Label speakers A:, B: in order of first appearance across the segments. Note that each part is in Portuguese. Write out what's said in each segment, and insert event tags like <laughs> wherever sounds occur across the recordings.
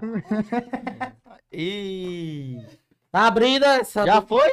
A: <laughs> E
B: Tá abrindo essa.
A: já foi?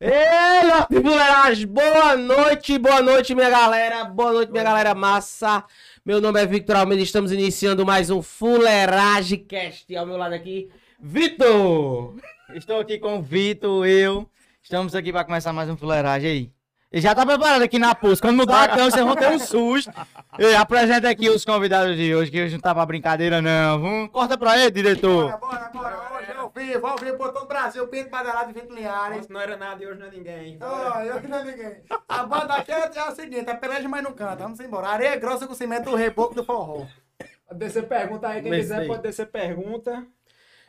B: Ei, Lote Fuleiragem, boa noite, boa noite, minha galera. Boa noite, minha galera massa. Meu nome é Victor Almeida, estamos iniciando mais um Fuleiragem Cast. Ao meu lado aqui, Vitor.
A: Estou aqui com o Vitor, eu. Estamos aqui para começar mais um fuleiragem aí. E já tá preparado aqui na pulsa. Quando mudar a câmera, vocês vão ter um susto. Eu apresento aqui os convidados de hoje, que hoje não tá pra brincadeira, não. Vamos, corta pra ele, diretor.
C: Bora, bora, bora. Hoje é ao vivo, ao vivo por todo o Brasil. Pinto Badalado e Vento Linhares.
D: Não era nada e hoje não é ninguém.
C: Ó, eu que não é ninguém. A banda aqui é, é o seguinte, é peleja, mas não canta. Vamos embora. Areia grossa com cimento do reboco do forró.
D: Descer pergunta aí, quem quiser pode descer pergunta.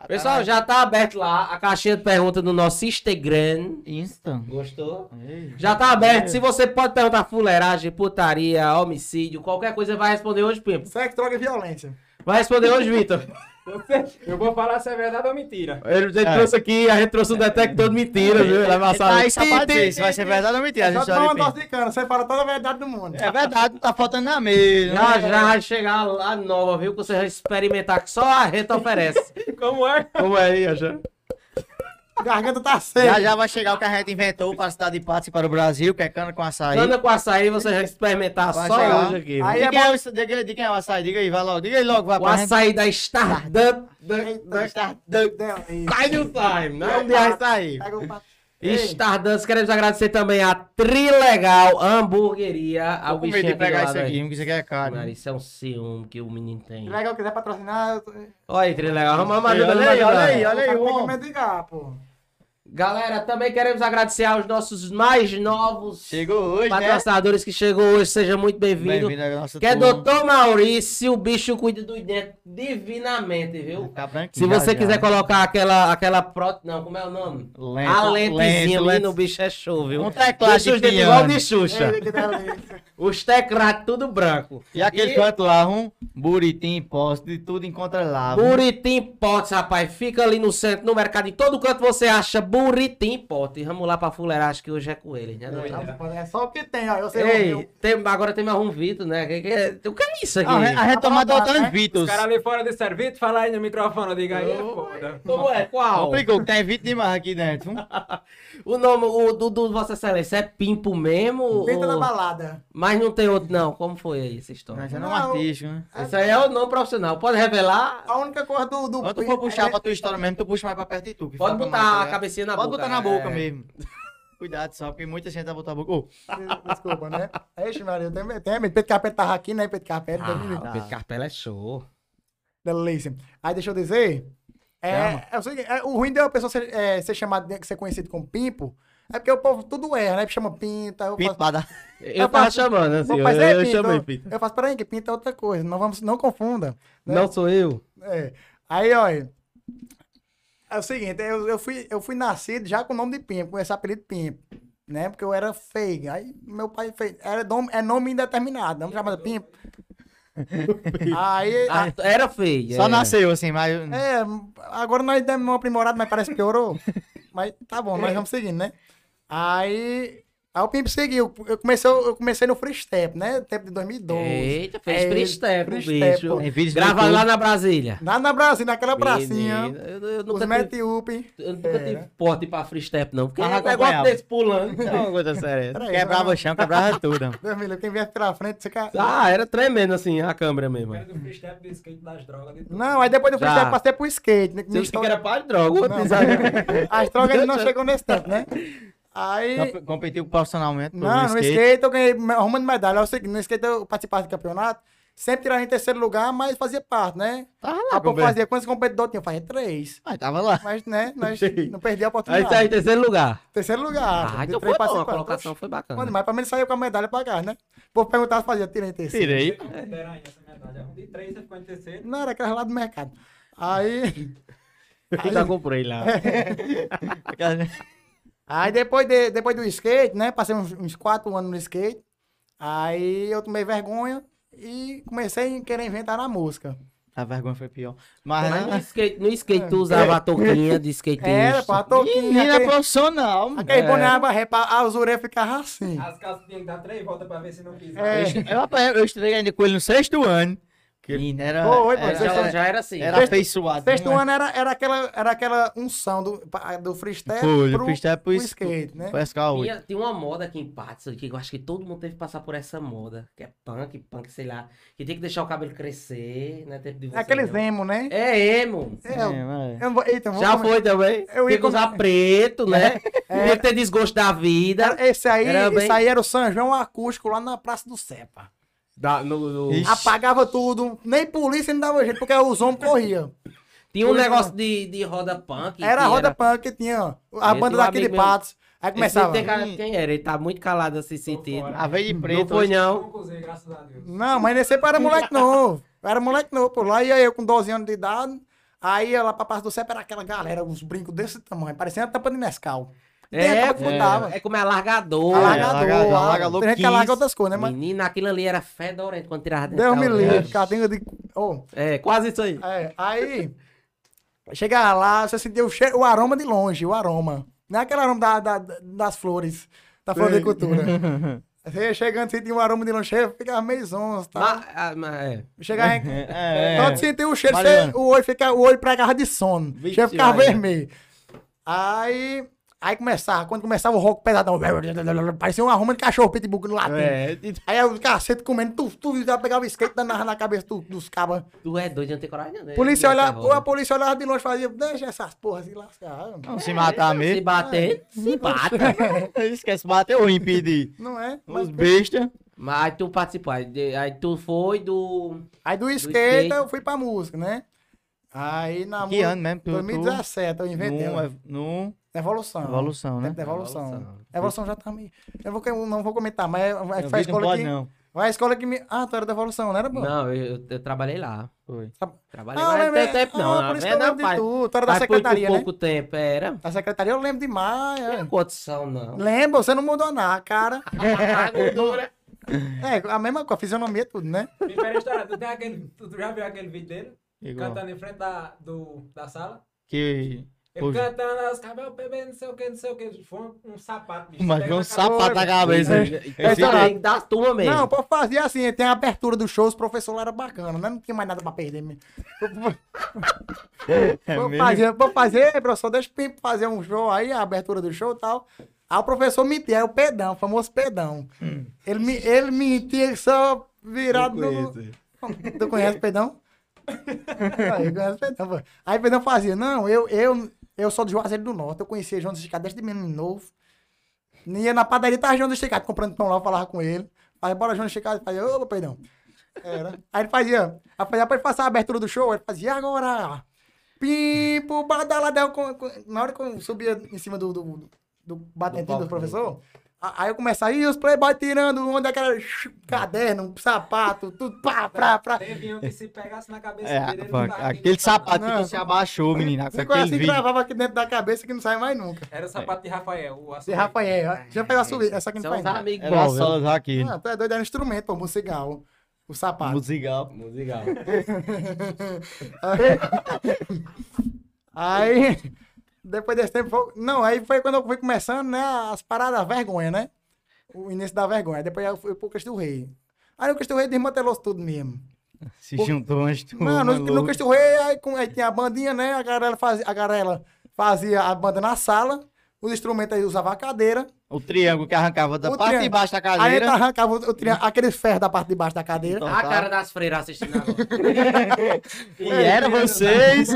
B: Pessoal, já tá aberto lá a caixinha de perguntas no nosso Instagram.
A: Insta.
B: Gostou?
A: Ei.
B: Já tá aberto. Se você pode perguntar fuleiragem, putaria, homicídio, qualquer coisa, vai responder hoje, Pimpo.
C: Sexo, droga e violência.
B: Vai responder hoje, Vitor. <laughs>
D: Você- <laughs> Eu vou falar se é verdade ou mentira.
B: Ele, ele
A: É.
B: trouxe aqui, a gente trouxe um detector de mentiras, viu? Ele vai
A: Tá
B: passar
A: aí dizer se vai ser verdade ou mentira. A
C: Só
A: gente
C: tomar
A: só
C: uma dose de cana, você fala toda a verdade do mundo.
A: É verdade, não tá faltando na mesa.
B: Já
A: né?
B: já vai chegar lá nova, viu? Que você vai experimentar que só a gente oferece. <laughs>
D: Como é?
B: Como é aí, já?
C: A garganta tá seca.
A: Já já vai chegar o que a gente inventou para a cidade de Patos e para o Brasil, que é cana com açaí.
B: Anda com açaí, você vai experimentar
A: Vai
B: só
A: chegar.
B: hoje aqui.
C: Aí
A: de,
C: é
A: quem é o, de, de quem é o açaí? Diga aí, vai logo. Diga aí logo, vai
B: O
A: pra gente.
B: açaí da Stardust.
A: Está-
C: Delícia.
B: Sai no time, não é um açaí.
C: Pega o pa-
B: Stardust, queremos agradecer também a Trilegal Hamburgueria.
A: Tô com medo de pegar isso aqui, porque isso aqui é caro.
B: Mano, isso é um ciúme que o menino tem.
C: Se legal quiser patrocinar, eu-
B: Olha aí, Trilegal, vamos
A: Ei,
B: ajuda
A: olha aí, olha aí, olha aí,
C: Tem que me ligar, pô.
B: Galera, também queremos agradecer aos nossos mais novos
A: Chegou hoje, né?
B: patrocinadores que chegou hoje. Seja muito bem-vindo.
A: Nossa
B: Que é. Doutor Maurício, o bicho cuida do dente divinamente, viu?
A: Tá
B: Se você
A: já,
B: quiser
A: já.
B: colocar aquela, aquela pró... Não, como é o nome?
A: Lento,
B: a lentezinha,
A: lento,
B: menino, o
A: lento.
B: bicho é show, viu?
A: Um teclado de piano.
B: igual de Xuxa. Os teclados tudo branco.
A: E aquele
B: E-
A: canto lá, um buritim, posto, de tudo encontra lá.
B: Buritim Potes, rapaz. Fica ali no centro, no mercado. Em todo canto você acha Buritim Potes. Vamos lá pra fuleiragem que hoje é com ele, né?
C: Não, É só o que tem, ó. Eu sei
B: Ei,
C: o
B: tem, agora tem mais um Vitor, né? Que, que, é- o que é isso aqui?
A: Ah, a gente toma
C: Tá
A: Doutor
C: né?
A: Vitos.
D: Os caras ali fora de serviço, fala aí no microfone, diga aí, é foda.
B: Como é? Qual?
A: Complicou, tem 20 demais aqui dentro. <laughs>
B: O nome o, do, do Vossa Excelência é Pimpo mesmo?
C: Pinta
B: ou-
C: da balada.
B: Mas não tem outro, não. Como foi aí essa história?
A: Mas é nome
C: Não.
A: artístico, né?
B: Isso aí é o nome profissional. Pode revelar?
C: A única coisa do. do
A: Quando tu for puxar
C: é-
A: pra tua história mesmo, tu puxa mais pra perto de tu.
B: Pode botar
A: tá
B: a cabecinha na
A: Pode
B: boca.
A: botar na boca
B: é.
A: mesmo. <laughs> Cuidado só, porque muita gente vai botar a boca.
C: Desculpa, né? Ixi, Maria, tem medo. Tem medo. Pedro Carpete tava aqui, né? Pedro Carpete.
B: Ah. Pedro Carpela é show.
C: Delícia. Aí deixa eu dizer. É, é o seguinte, é, o ruim de uma pessoa ser, é, ser chamada, de- ser conhecido como Pimpo, é porque o povo tudo erra, né? Chama Pinta. Eu
A: pinto
C: faço.
B: Eu
C: Eu
B: tava
C: faço-
B: chamando assim.
C: Mas
B: eu,
C: é
B: eu
C: Pinto.
B: chamei Pinto.
C: Eu faço, peraí, que Pinta é outra coisa. Não, vamos, não confunda. né?
B: Não sou eu.
C: É. Aí, olha. É o seguinte, eu, eu, fui, eu fui nascido já com o nome de Pimpo, com esse apelido Pimpo. Né? Porque eu era feio. Aí meu pai fez. Era nome, é nome indeterminado. Vamos chamar de Pimpo. <laughs> Aí.
B: Ah, era feio.
A: Só
B: é.
A: nasceu assim, mas.
C: É, agora nós demos uma aprimorada, mas parece que piorou. <laughs> mas tá bom, nós vamos seguindo, né? Aí. Aí o Pimp seguiu. Eu comecei, eu comecei no Free Step, né? Tempo de 2012.
B: Eita, fez
C: É,
B: free step,
C: free step,
B: bicho.
C: pô.
A: Tem vídeos no
B: Grava
A: YouTube.
B: lá na Brasília.
C: Lá na Brasil, naquela pracinha.
B: Eu, eu
C: Os
B: nunca tive,
C: Up.
B: eu nunca
C: É.
B: tive porte pra free step, não. Porque
A: Ah,
B: é negócio desse pulando.
A: É uma coisa séria. Quebrava
C: não.
A: o chão, quebrava tudo. <laughs>
C: Deus me livre, quem viesse pela frente, você quer...
B: Ah, era tremendo assim, a câmera mesmo.
D: Era do freestyle do skate das drogas.
C: Não, aí depois do Free
B: Já.
C: Step passei pro skate. Né?
B: Você disse que era de droga.
C: Não. As drogas não <laughs> chegou nesse tempo, né? Aí...
A: Comp- Competiu profissionalmente.
C: Não, no
A: skate.
C: skate eu ganhei arrumando medalha. É o seguinte, no skate eu participava do campeonato, sempre tirava em terceiro lugar, mas fazia parte, né?
A: Tava lá,
C: A povo
A: competindo.
C: fazia, quantos competidores tinha? Eu fazia três.
A: Mas tava lá.
C: Mas, né, nós
B: Sei.
C: não perdi a
B: Aí
C: oportunidade.
B: tá em terceiro lugar.
C: Terceiro lugar.
B: Ah,
C: de
B: então foi bom, a colocação foi bacana.
C: demais, pra mim ele saiu com a medalha pra cá, né? O povo perguntava se fazia, tirei em terceiro.
A: Tirei.
D: Pera aí, essa medalha. Um de três, você ficou em terceiro.
C: Não, era aquela lá do mercado. Aí,
B: Eu já comprei lá. <laughs>
C: aí depois, de, depois do skate, né, passei uns, uns quatro anos no skate, aí eu tomei vergonha e comecei a querer inventar na música.
A: A vergonha foi pior. Mas,
B: Mas no
A: né?
B: skate, no skate tu usava a touquinha de skatista.
C: Era, pô, a touquinha,
A: Menina
C: aquele,
A: profissional.
C: aquele
B: É.
C: boné abarré, a usureia ficava assim.
D: As calças tinham que dar três voltas pra ver se não pisava.
C: É.
A: Eu, eu, eu estudei ainda com ele no sexto ano. Que era,
C: Foi,
A: era,
B: já,
C: ano-
B: já era assim.
A: era afeiçoado.
C: Sexto
A: é?
C: ano era, era, aquela, era aquela unção do, do freestyle
A: Foi,
C: pro,
A: freestyle pro
C: pro skate, né?
A: Foi SK8.
B: Tinha, tinha uma moda aqui em Patos, que eu acho que todo mundo teve que passar por essa moda, que é punk, punk, sei lá, que tem que deixar o cabelo crescer, né? Tempo de você,
C: É aqueles
B: não.
C: emo, né?
B: É emo.
C: É,
A: É,
C: eu eita,
B: Já foi também.
C: Eu ia
B: Tem que usar
C: comer-
B: preto, né? Tem que ter desgosto da vida.
C: Esse aí,
B: Era bem-
C: esse aí era o São João acústico lá na Praça do Cepa.
B: Da- no- no-.
C: Apagava tudo, nem polícia não dava jeito, porque os homens corriam.
B: Tinha um
C: isso
B: negócio de, de roda punk.
C: Era a roda punk que tinha, ó. A
B: Esse
C: banda
B: amigo meu-
C: Patos. Aí começava.
B: tem cara de quem era? Ele tá muito calado assim sentido.
A: A veia de preto.
B: Não foi, não.
D: A.
C: Não, mas nesse era moleque <laughs> novo. Era moleque novo, pô. Lá ia eu com 12 anos de idade. Aí ia lá pra Praça do Cepa era aquela galera, uns brincos desse tamanho, parecia uma tampa de Nescau.
B: É, é, é como é alargador.
C: Alargador,
A: alargador,
C: ah,
A: alargador
C: Tem gente que
A: 15.
C: alarga outras coisas, né? Mas
B: Menino, aquilo ali era fedorento quando tirava dentro
C: Deus
B: da
C: me
B: orelha.
C: livre, catinga de. Oh,
B: É, quase isso aí.
C: é, aí, chegava lá, você sentia o, cheiro, o aroma de longe, o aroma. Não é aquele aroma da, da- das flores, da floricultura. <laughs> Você ia chegando, sentia o aroma de longe, ficava meio zonzo, tá?
B: Mas, ah, mas é.
C: Chegava em, <laughs>
A: É,
C: Quando sentia o cheiro, você- o olho, fica, o olho pregava de sono. O
A: Vixe,
C: cheiro ficava vermelho. Aí, aí começava, quando começava o rock pesadão, parecia uma arruma de cachorro pitbull no latim.
A: É,
C: Aí o cacete comendo, tu, tu já pegava o skate dando na cabeça do- dos cabas.
B: Tu é doido de não ter coragem, né?
C: Polícia olhava, a polícia olhava de longe e fazia, deixa essas porras se lascar.
A: Não se matar
B: Se
A: mesmo.
B: bater, se bata. <laughs>
A: Esquece bater ou impedir.
C: Não é?
A: Os
C: Mas,
A: bestas.
B: Mas aí tu participou, aí, aí tu foi do...
C: aí do skate,
B: skate.
C: eu fui pra música, né? Aí na
A: Que
C: música.
A: ano mesmo? Tu- tu-
C: 2017 eu inventei.
A: No,
C: ó.
A: ev- no
C: Evolução.
A: Evolução, né?
C: Evolução.
B: Evolução.
C: Evolução já tá meio. Eu vou, eu não vou comentar, mas é- vai-
A: Eu
C: foi a
A: não
C: escola
A: pode
C: que.
A: não.
C: Vai a escola que me. Ah, tu era da evolução, não era bom?
B: Não, eu, eu- eu trabalhei lá.
A: Foi.
B: Trabalhei
C: Ah,
B: lá,
C: eu
B: não tempo não.
C: ah,
B: na
C: por isso que eu lembro de tu. Tu era da
B: Mas foi
C: secretaria, né?
B: pouco tempo, era.
C: Da secretaria eu lembro demais.
B: Não
C: É.
B: tem condição, não.
C: Lembra? Você não mudou nada, cara. <laughs>
B: A gordura.
C: É, a mesma coisa, a fisionomia, tudo, né?
D: Me pera história, tu, tem aquele, tu já viu aquele vídeo dele?
A: Igual.
D: Cantando em frente da, do, da sala?
A: Que.
D: Ele cantando, os cabelos bebendo, não sei o que, não sei o que. Foi um, um sapato, bicho.
A: Mas um sapato na cabeça.
C: É. É,
B: aí da turma mesmo.
C: Não, pô, fazia assim, tem a abertura do show, os professores lá eram bacanas, né? Não tinha mais nada pra perder. mesmo. <laughs>
A: É
C: Vou fazer, vou fazer, professor, deixa Pimpo fazer um show aí, a abertura do show e tal. Aí o professor mentia, é o pedão, o famoso pedão. Ele, me- ele mentia só virado no... Tu conhece o pedão? <laughs> Aí, o pedão, pô. Aí o pedão fazia, não, eu, eu, eu sou do Juazeiro do Norte, eu conhecia João do Esticado desde menino novo. Ia na padaria, tava João do Esticado comprando pão lá, eu falava com ele. Aí bora João do Esticado, fazia, ô, pedão. Era. Aí ele fazia, aí fazia pra ele passar a abertura do show, ele fazia, e agora? Pimpo, badaladão. Na hora que eu subia em cima do, do, do batentinho do,
B: palco,
C: professor, a- aí eu começava, e os playboy tirando onde aquela caderno, sapato, tudo, pá, pá, pá.
D: Teve um que se pegasse na cabeça
A: É,
D: dele,
A: pô, aquele sapato que se abaixou, menina. Com
C: Ficou assim, gravava aqui dentro da cabeça que não sai mais nunca.
D: Era o sapato de Rafael. O
C: De
D: açougue.
C: Rafael, ó. deixa eu pegar a subir, essa aqui não faz
B: os
C: nada.
B: amigos bons,
A: aqui.
C: Ah, tu é doido, era um instrumento, pô, musical. O sapato.
A: Musical.
B: Musical. <laughs>
C: Aí, depois desse tempo, foi- não, aí foi quando eu fui começando, né, as paradas, a vergonha, né? O início da vergonha. Depois eu fui pro Cristo Rei. Aí o Cristo Rei desmantelou tudo mesmo.
A: Se juntou umas turmas.
C: Mano, no, no
A: loucas.
C: Cristo Rei, aí, aí tinha a bandinha, né? A galera, fazia, a galera fazia a banda na sala, os instrumentos aí usavam a cadeira.
A: O triângulo que arrancava da
C: O
A: parte de
C: triângulo.
A: baixo da
C: Aí
A: cadeira.
C: arrancava o, o triângulo- aqueles ferros da parte de baixo da cadeira.
A: Então,
B: A cara das freiras assistindo agora. <laughs>
A: E era vocês.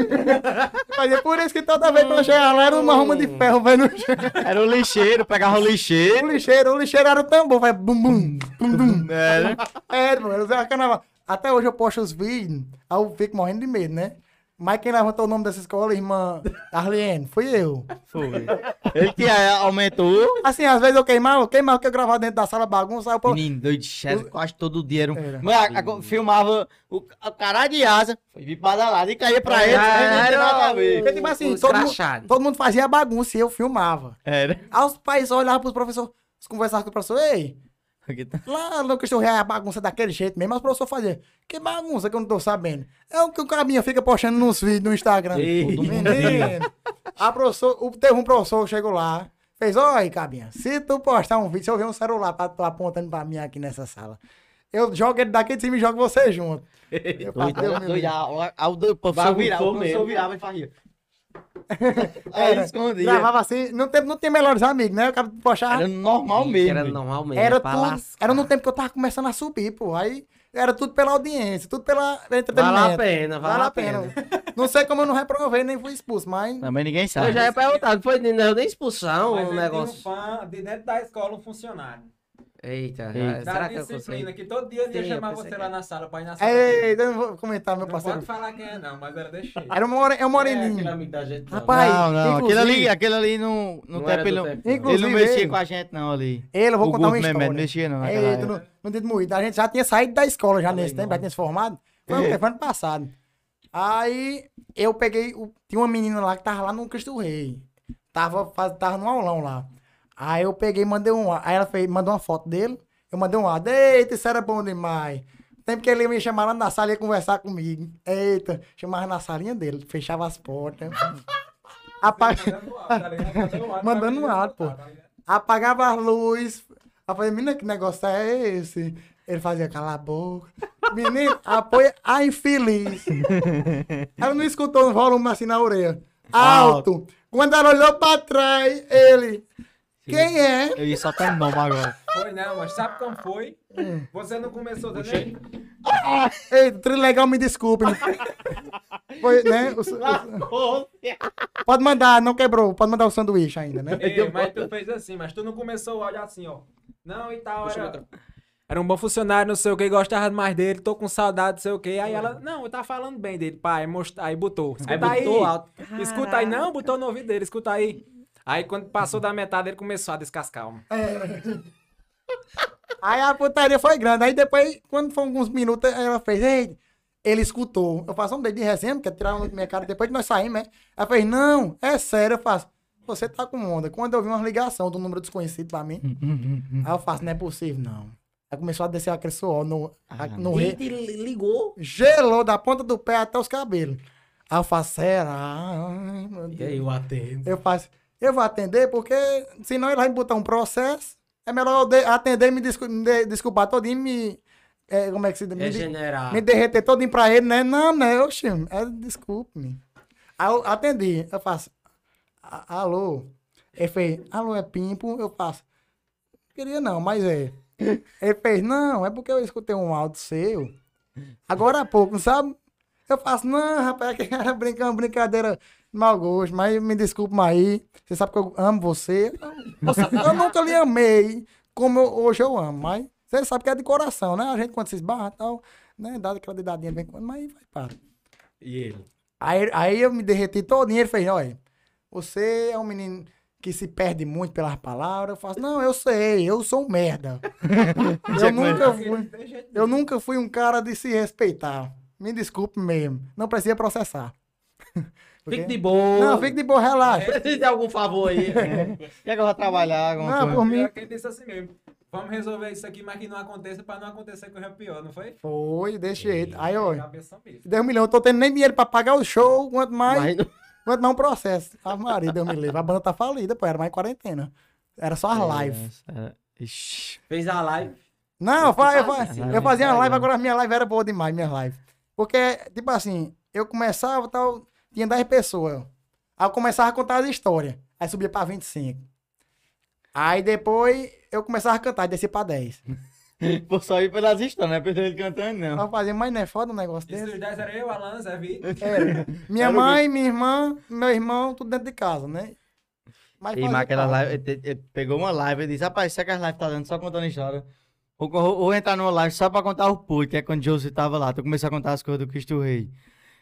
A: <laughs>
C: Mas é por isso que toda vez que eu chegava lá era uma ruma de ferro, velho. <laughs>
A: Era o lixeiro, pegava o
C: O
A: lixeiro.
C: lixeiro, o lixeiro era o tambor, vai bum bum, bum bum.
A: Era.
C: É, mano, eu usava carnaval. Até hoje eu posto os vídeos, aí eu fico morrendo de medo, né? Mas quem levantou o nome dessa escola, irmã Arliene, fui eu.
A: Foi. Ele que é, aumentou.
C: Assim, às vezes eu queimava, eu queimava o que eu gravava dentro da sala bagunça, eu pô,
A: Menino doido, era quase todo dia. Era um...
C: Era.
A: Filmava o, o caralho de asa, foi vir pra dar lado e caía pra ele.
B: Era,
A: sem nada a ver.
C: porque, tipo assim, todo mundo, todo mundo fazia bagunça e eu filmava.
A: Era.
C: Aí os pais olhavam pros professores, conversavam com o professor, ei, lá no Cristo Real é a bagunça daquele jeito mesmo, mas o professor fazia, que bagunça que eu não tô sabendo. É o que o caminho fica postando nos vídeos no Instagram. Menino, a professor, o- teve um professor que chegou lá, fez, oi, Cabinha, se tu postar um vídeo, se eu ver um celular pra tu apontando pra mim aqui nessa sala, eu jogo ele daqui de cima e jogo você junto. <laughs> Eu faço, Deus me livre.
A: O professor
B: Bagunçou
A: virava, o professor
B: mesmo.
A: virava e fazia. Aí
C: Era,
A: escondia.
C: Gravava assim, não tem, não tem melhores amigos, né? Eu acabo de puxar.
A: Era normal mesmo.
B: Era normal mesmo.
C: Era tudo.
B: lascar.
C: Era no tempo que eu tava começando a subir, pô. Aí era tudo pela audiência, tudo pela entretenimento.
B: Vale a pena, vale,
C: Vale
B: a pena.
C: Não sei como eu não reprovei, nem fui expulso, mas.
A: Também ninguém sabe.
B: Eu já ia perguntar, não foi nem, expulsão
D: Mas
B: o
D: ele
B: negócio.
D: um fã de dentro da escola, um funcionário.
B: Eita,
A: Eita.
D: Da
B: será que eu
D: disciplina, que todo dia ele ia
B: Sim, eu
D: chamar você
B: que-
D: lá na sala pra ir na sala.
C: Ei, eu não vou comentar, meu
D: não
C: parceiro.
D: pode falar quem é não, mas era jeito.
C: Era um, more... é um
B: É,
C: moreninho.
B: aquele amigo da gente, não.
C: Rapaz,
A: não, não. Aquele
C: inclusive-
A: ali, aquele ali não, no
B: Não
A: ele, não-
B: tempo,
A: ele não mexia com a gente não ali.
C: Ele, eu vou
A: O
C: contar uma
A: mesmo,
C: história.
A: não mexia não naquela
C: Eita, no, no dedo moído. A gente já tinha saído da escola já
A: Também
C: nesse tempo,
A: não.
C: já tinha se formado. Foi, foi ano passado. Aí eu peguei. o- Tinha uma menina lá que tava lá no Cristo Rei. Tava, faz, tava no aulão lá. Aí eu peguei e mandei um. Aí ela fez, mandou uma foto dele. Eu mandei um ar. Eita, isso era bom demais. Tempo que ele ia me chamar lá na sala e ia conversar comigo. Eita, chamava na salinha dele, fechava as portas. Apa-
D: Mandando áudio, tá ligado? Mandando pra
C: áudio, pô.
D: tá
C: apagava as luzes. Eu falei, menina, que negócio é esse? Ele fazia, cala a boca. Menino, apoia a infeliz. <laughs> Ela não escutou um volume assim na orelha. Alto. Quando ela olhou pra trás, ele. Quem é?
A: Eu ia soltando nome agora.
D: Foi não, mas sabe como foi? Você não começou, tá nem...
C: Ei, Trilegal, me desculpe. Foi, né? o- o- pode mandar, não quebrou. Pode mandar o sanduíche ainda, né?
D: Ei, mas tu fez assim, mas tu não começou o áudio assim, ó. Não, e tal, era... Era um bom funcionário, não sei o que, gostava mais dele, tô com saudade, não sei o que. Aí ela, não, eu tava falando bem dele, pai, most... aí botou.
B: Aí
D: Escuta aí,
B: botou alto.
D: escuta aí, não, botou no ouvido dele, escuta aí. Aí quando passou da metade, ele começou a descascar. ó.
C: Aí a putaria foi grande. Aí depois, quando foi alguns minutos, ela fez, ei, ele escutou. Eu faço um dedo de resenha, quer tirar uma da minha cara depois que nós saímos, né? Ela fez, não, é sério, eu faço. Você tá com onda. Quando eu vi uma ligação do número desconhecido pra mim, aí eu faço, não é possível, não. Aí começou a descer aquele suor no,
A: Ah,
C: no
B: ligou.
C: Gelou da ponta do pé até os cabelos. Aí eu faço, será? Ai, meu
B: E aí, eu atendo.
C: Eu faço, eu vou atender porque senão ele vai me botar um processo. É melhor eu de- atender e me, descu- me de- desculpar todinho e me. é, como é que se diz? Me, de-
B: Regenerar.
C: me derreter todinho pra ele, né? Não, né? Oxi, é, desculpe-me. Aí eu atendi, eu faço, "A- alô? Ele fez, alô, é Pimpo? Eu faço, queria não, mas é. Ele fez, não, é porque eu escutei um áudio seu. Agora há pouco, sabe? Eu faço, não, rapaz, que <laughs> era brincando, brincadeira de mau gosto, mas me desculpe aí. Você sabe que eu amo você. Você- Eu nunca lhe amei como eu- hoje eu amo, mas você sabe que é de coração, né? A gente quando se esbarra e tal, né? Dá aquela dedadinha bem quando, mas vai para.
B: E ele?
C: Aí, aí eu me derreti todinho, ele fez, olha, você é um menino que se perde muito pelas palavras. Eu faço, não, eu sei, eu sou um merda. <laughs> eu nunca fui. Eu nunca fui um cara de se respeitar. Me desculpe mesmo. Não precisa processar. <laughs>
B: Fique de boa.
C: Não, fique de boa, relaxa.
B: Precisa de algum favor aí. <laughs>
A: Quer que eu vou trabalhar? alguma
C: Não,
A: coisa?
C: por mim.
D: Pior que ele disse assim mesmo. Vamos resolver isso aqui, mas que não aconteça pra não acontecer coisa pior, não foi?
C: Foi, desse jeito. Aí, ó. 10 milhões, eu tô tendo nem dinheiro pra pagar o show, quanto mais,
B: Mas
C: quanto mais um processo. A Maria, Deus me livre. A banda tá falida, pô, era mais quarentena. Era só as lives.
A: É.
B: Fez a live.
C: Não, eu, fa- eu, fa-
B: faz assim,
C: eu fazia
A: né?
C: live, agora a minha live era boa demais, minha live. Porque, tipo assim, eu começava tal, tinha 10 pessoas. Aí eu começava a contar as histórias. Aí subia pra 25. Aí depois eu começava a cantar e descia pra 10. <laughs>
A: Vou só ir pelas histórias, não é pra ele cantando, não.
C: eu fazia, mas não é foda um negócio
D: Esses
C: desse.
D: 10 era eu, Alan, Zé Vitor.
C: Era. Minha
A: Era
C: mãe, minha irmã, meu irmão, tudo dentro de casa, né? Mas
A: E mas aquela live, ele, ele pegou uma live e disse, rapaz, será que as lives tá dando só contando história? Vou, vou, vou entrar numa live só pra contar o puto, que é quando o Josi tava lá. Tu começou a contar as coisas do Cristo Rei.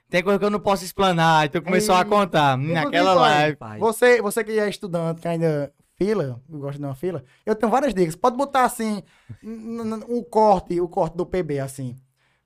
A: Tem coisa que eu não posso explanar, tu começou a
C: Ei,
A: contar.
C: Inclusive,
A: Naquela live.
B: Pai.
C: Você, você que é estudante, que ainda fila, eu gosto de uma fila, eu tenho várias dicas. Pode botar assim, o corte, o corte do PB, assim.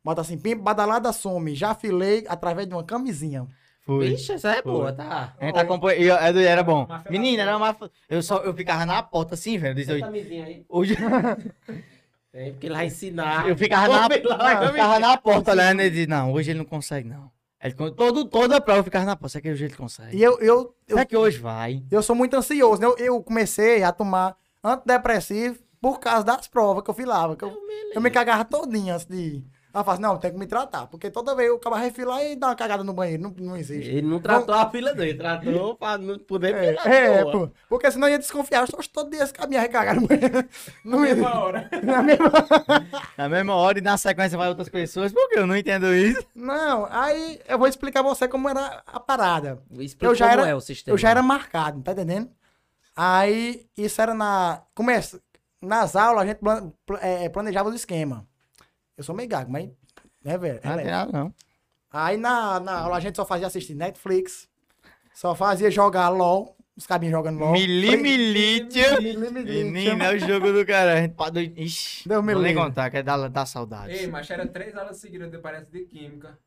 C: Bota assim, badalada some, já filei através de uma camisinha.
A: Foi.
B: Vixe, essa é boa, tá?
A: A gente acompanha, e eu- era- era bom. Menina, era uma. Eu, só, eu ficava na porta assim, velho. Disse,
B: camisinha aí.
A: hoje <laughs>
B: Tem, porque ele vai ensinar.
A: eu ficava na,
B: lá,
A: eu ficava na porta olhando e disse, não, hoje ele não consegue, não. Ele, todo, toda a prova eu ficava na porta, será que hoje ele consegue?
C: E eu, eu, eu,
A: Será que hoje vai?
C: eu sou muito ansioso, né? Eu, eu comecei a tomar antidepressivo por causa das provas que eu filava. Que eu, eu me cagava todinho antes de ir. Ela fala assim, não, tem que me tratar. Porque toda vez eu acabava refilar e dar uma cagada no banheiro. Não, não existe.
B: Ele não tratou a fila dele, tratou <laughs> pra não poder
C: É, é, pô. Porque senão eu ia desconfiar. Eu todo dia esse caminho recagar no banheiro. Não ia.
D: Uma hora.
C: Na mesma <laughs>
A: Na mesma hora e na sequência vai outras pessoas. Por que eu não entendo isso?
C: Não, aí eu vou explicar pra você como era a parada.
B: Explica
C: Eu já
B: como
C: era,
B: é o sistema.
C: eu já era marcado, tá entendendo? Aí, isso era na... Começa, nas aulas a gente é, planejava os esquemas. Eu sou meio gago, mas... Né, velho?
A: Não tem nada, não.
C: Aí na, na aula a gente só fazia assistir Netflix, só fazia jogar LOL, os cabinhos jogando LOL.
A: Milimilítio. Menino, é o jogo do cara. A gente pode... Ixi,
C: Deus me
A: vou nem contar, que é da, da saudade.
D: Ei, mas era três aulas seguidas, de- parece, de química.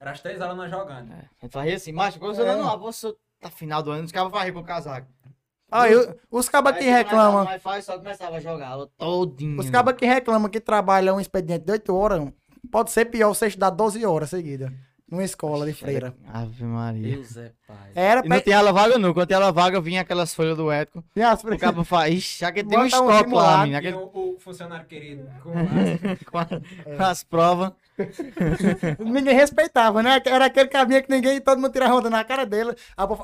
D: Era as três aulas nós jogando.
A: A gente fazia assim, macho, quando você
C: É.
A: não, você tá final do ano, os caras varrer com o casaco.
C: Aí, o- os cabas que reclamam,
A: Mas faz, só começava a jogar ela todinho.
C: os cabas que reclamam que trabalham um expediente de 8 horas, pode ser pior você estudar 12 horas seguidas, numa escola de freira.
A: Ave Maria.
B: Deus é pai.
C: Era
A: E não
C: pra...
A: tinha aula vaga não, quando tinha aula vaga vinha aquelas folhas do Ético.
C: Tinha as
A: O cabo fala, ixi, já que tem um
C: um
A: estoque lá,
D: E
A: aquele-
D: o, o funcionário querido <laughs> com as-
A: com, a- com as provas. <laughs>
C: Ninguém respeitava, né? Era aquele cabinho que ninguém, todo mundo tirava onda na cara dele.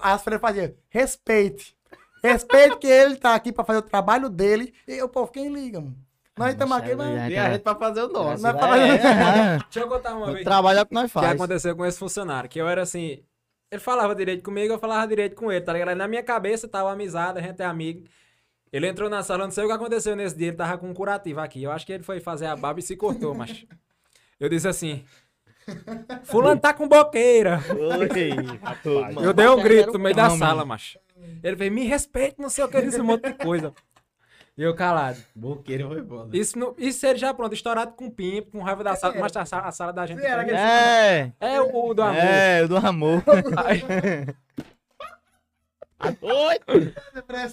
C: As freiras faziam, respeite. Respeite que ele tá aqui pra fazer o trabalho dele. E o povo, quem liga, mano? Nós estamos aqui, mas...
A: É,
B: E a gente pra fazer o nosso.
C: Nós pra-
A: é,
D: Deixa eu contar uma vez.
A: trabalho é o que nós
D: O que aconteceu com esse funcionário? Que eu era assim. Ele falava direito comigo, eu falava direito com ele, tá ligado? Na minha cabeça tava amizade, a gente é amigo. Ele entrou na sala, não sei o que aconteceu nesse dia, ele tava com um curativo aqui. Eu acho que ele foi fazer a barba e se cortou, mas. Eu disse assim. Fulano tá com boqueira. <laughs> Eu dei um grito no meio da sala, macho. Ele fez, me respeite, não sei o que, disse um monte de coisa. E eu calado.
B: Boqueiro foi bom. né?
D: Isso, não- isso ele já pronto, estourado com pimpo, com raiva da sala, mas a sala, a sala da gente.
C: Era aquele-
A: É,
D: É o, o do amor.
A: é, o do amor.
D: Aí,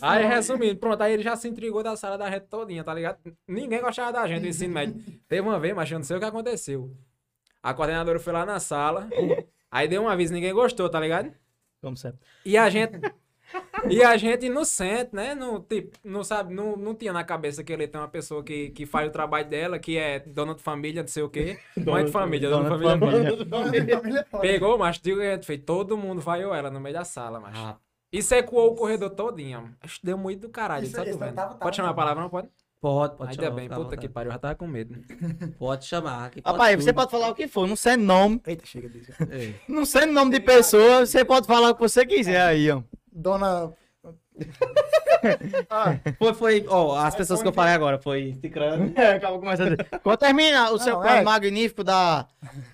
D: aí, resumindo, pronto, aí ele já se intrigou da sala da gente todinha, tá ligado? Ninguém gostava da gente, do ensino médio. Teve uma vez, mas eu não sei o que aconteceu. A coordenadora foi lá na sala, aí deu um aviso, ninguém gostou, tá ligado?
A: Como sempre.
D: E a gente. E a gente inocente, né? Não, tipo, não sabe, não, não tinha na cabeça que ele tem uma pessoa que, que faz o trabalho dela, que é dona de família, não sei o quê. <laughs> Mãe de família, dona, de família. Pegou, mas digo gente fez. Todo mundo vaiou ela no meio da sala, mas.
B: Ah,
D: Isso ecoou o corredor todinho. Acho que deu muito do caralho,
C: Isso-
D: só
C: isso
D: vendo.
C: tava- tava
D: pode chamar a palavra, não pode?
B: pode, pode
D: Ainda
B: chamar,
D: bem,
B: fica à
D: puta
B: vontade.
D: que pariu, eu já tava com medo. <laughs>
B: Pode chamar. que pode
A: Rapaz, você pode falar o que for, não sendo nome,
C: Eita, chega disso. <laughs>
A: Não sendo nome de pessoa, você pode falar o que você quiser aí, ó.
C: Dona... <laughs>
B: Foi, foi, ó, as pessoas que eu falei agora, foi Cicrano. <laughs>
A: É, acaba começando. Quando termina o seu
C: Não,
A: plano
C: é.
A: magnífico da,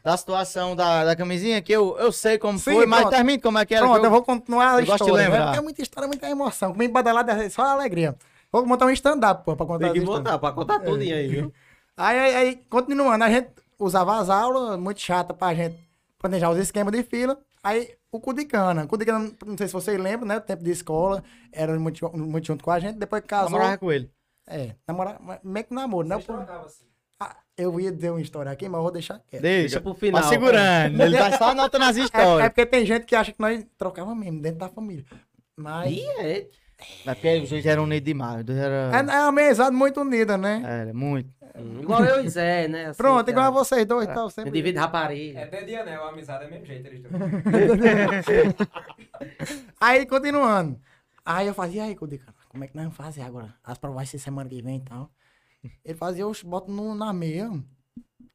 A: da situação da, da camisinha, que eu, eu sei como
C: Sim,
A: foi, mas
C: pronto.
A: termine como é que era.
C: Pronto,
A: que
C: eu vou continuar a
A: eu gosto de
C: história. né?
A: lembrar.
C: Porque é muita história, muita emoção. Comigo badalado é só alegria. Vou montar um stand-up, pô, pra contar
B: Tem que botar pra contar tudo aí, viu? <laughs>
C: Aí, aí, aí, continuando, a gente usava as aulas, muito chata pra gente planejar os esquemas de fila. Aí, o cu de cana. Cu de cana, não sei se vocês lembram, né? O tempo de escola, era muito, muito junto com a gente. Depois casou...
A: namorava com ele.
C: É, namorar, mas meio que namoro, né?
D: Assim.
C: ah, eu ia dizer uma história aqui, mas eu vou deixar quieto.
A: Deixa.
B: Deixa pro final.
A: Tá segurando. Ele tá só anotando as
C: É, é
A: histórias.
C: porque tem gente que acha que nós trocávamos mesmo dentro da família. Mas...
B: Ih, é.
A: Mas porque os dois eram unidos demais. Os dois
C: É,
A: eram.
C: é uma amizade muito unida, né?
A: Era, muito.
B: Hum, Igual eu e Zé, né? assim,
C: Pronto,
B: que
C: igual a
B: a-
C: vocês dois e tal. Sempre...
B: Divide rapariga.
D: É até de anel, a amizade é do mesmo jeito, eles dois. <laughs>
C: Aí, continuando. Aí eu fazia, aí, Cudica, como é que nós vamos fazer agora? As provas vai ser semana que vem e tal. Ele fazia, eu boto no, na meia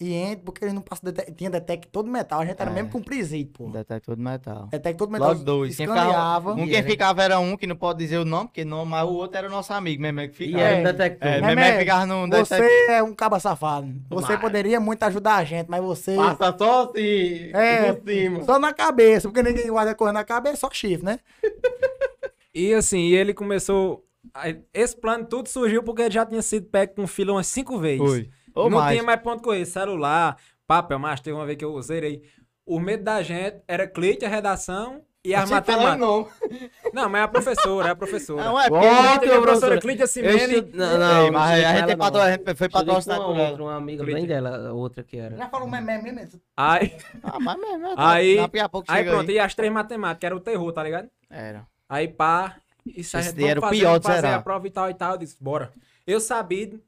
C: e entra, porque ele não passa, dete- tinha detector de metal, a gente era
A: É.
C: mesmo com presídio, pô.
A: Detector de metal.
C: Detector de metal,
A: Logo dois. Quem ficava,
C: escaneava.
A: um quem ficava era um, que não pode dizer o nome, porque não, mas o outro era o nosso amigo, mesmo é que
B: E
A: ficava.
B: era
C: É.
B: um detector.
A: É, mesmo é ficava no
C: Você
A: detector.
C: é um caba safado. Você
B: Mas-
C: poderia muito ajudar a gente, mas você...
B: Passa só assim,
C: É,
B: por cima.
C: Só na cabeça, porque ninguém guarda coisa na cabeça, só chifre, né?
D: E assim, e ele começou. Esse plano tudo surgiu porque ele já tinha sido pego com fila umas cinco vezes.
A: Foi. Ou
D: não
A: mais.
D: tinha mais ponto correr. Celular, papel, mas teve uma vez que eu usei aí. O medo da gente era cliente, a redação e
A: fala
D: matemáticas.
A: não.
D: Não, mas é a professora, é a professora.
A: Não, é porque...
B: Teu
D: a professora. Clídia Simene.
B: estu- Não, não,
A: Ei, mas a
B: ela
A: gente, patro... a foi patrocinado
B: com
A: por
B: uma
A: ela.
B: uma amiga
D: Clídia.
B: bem dela, outra que era.
C: Já falou meme mesmo.
D: Aí,
A: Ah, mas mesmo, é,
D: Aí-
A: daqui a pouco
D: aí pronto,
A: aí.
D: e as três matemáticas, era o terror, tá ligado?
A: Era.
D: Aí pá, isso a
A: daí era o pior de
D: fazer a prova e tal e tal. Eu disse, bora. Eu sabia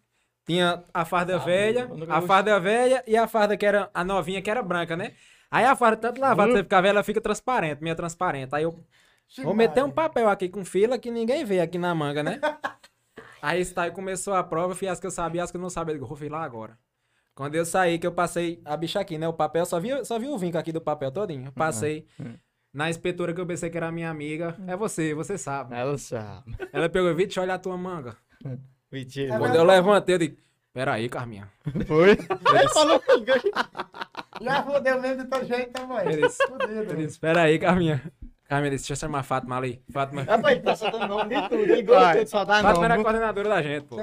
D: Tinha a farda velha,
A: eu nunca
D: a farda velha e a farda que era a novinha, que era branca, né? Aí a farda, tanto lavada, você fica velha, ela fica transparente, meio transparente. Aí eu vou meter um papel aqui com fila que ninguém vê aqui na manga, né? <laughs> Aí está, aí começou a prova, eu fiz as que eu sabia, as que eu não sabia. Eu digo, vou filar agora. Quando eu saí, que eu passei a bicha aqui, né? O papel, só vi, só vi o vinco aqui do papel todinho. Eu passei na inspetora que eu pensei que era minha amiga. É você, você sabe.
A: Ela sabe.
D: Ela pegou, Vitor, olha a tua manga.
A: Mentira.
D: Quando eu levantei, eu digo, peraí, Carminha.
A: Foi? Ele falou
C: Já fodeu mesmo de todo jeito, né, mãe?
D: Disse, eu
C: doido.
D: disse, peraí, Carminha. Carminha disse, deixa eu chamar a Fátima ali. Fátima,
A: Rapaz, ele tá soltando nome de tudo. Ele gosta de soltar
D: Fátima era a
A: nome.
D: coordenadora da gente, pô.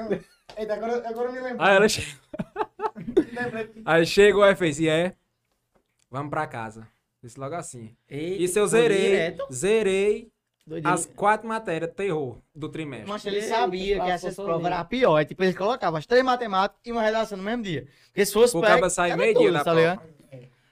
C: Eita, agora, agora eu me lembro.
D: Aí ela che... <laughs> Aí chegou e fez, e é, vamos pra casa. Disse logo assim. Isso eu zerei, zerei as quatro matérias terror do trimestre.
A: Mas ele sabia que
B: Passou
A: essas provas eram pior. Tipo, ele colocava as três matemáticas e uma redação no mesmo dia. Porque se fosse
D: O cabo sai meio dia
A: tá
D: prova.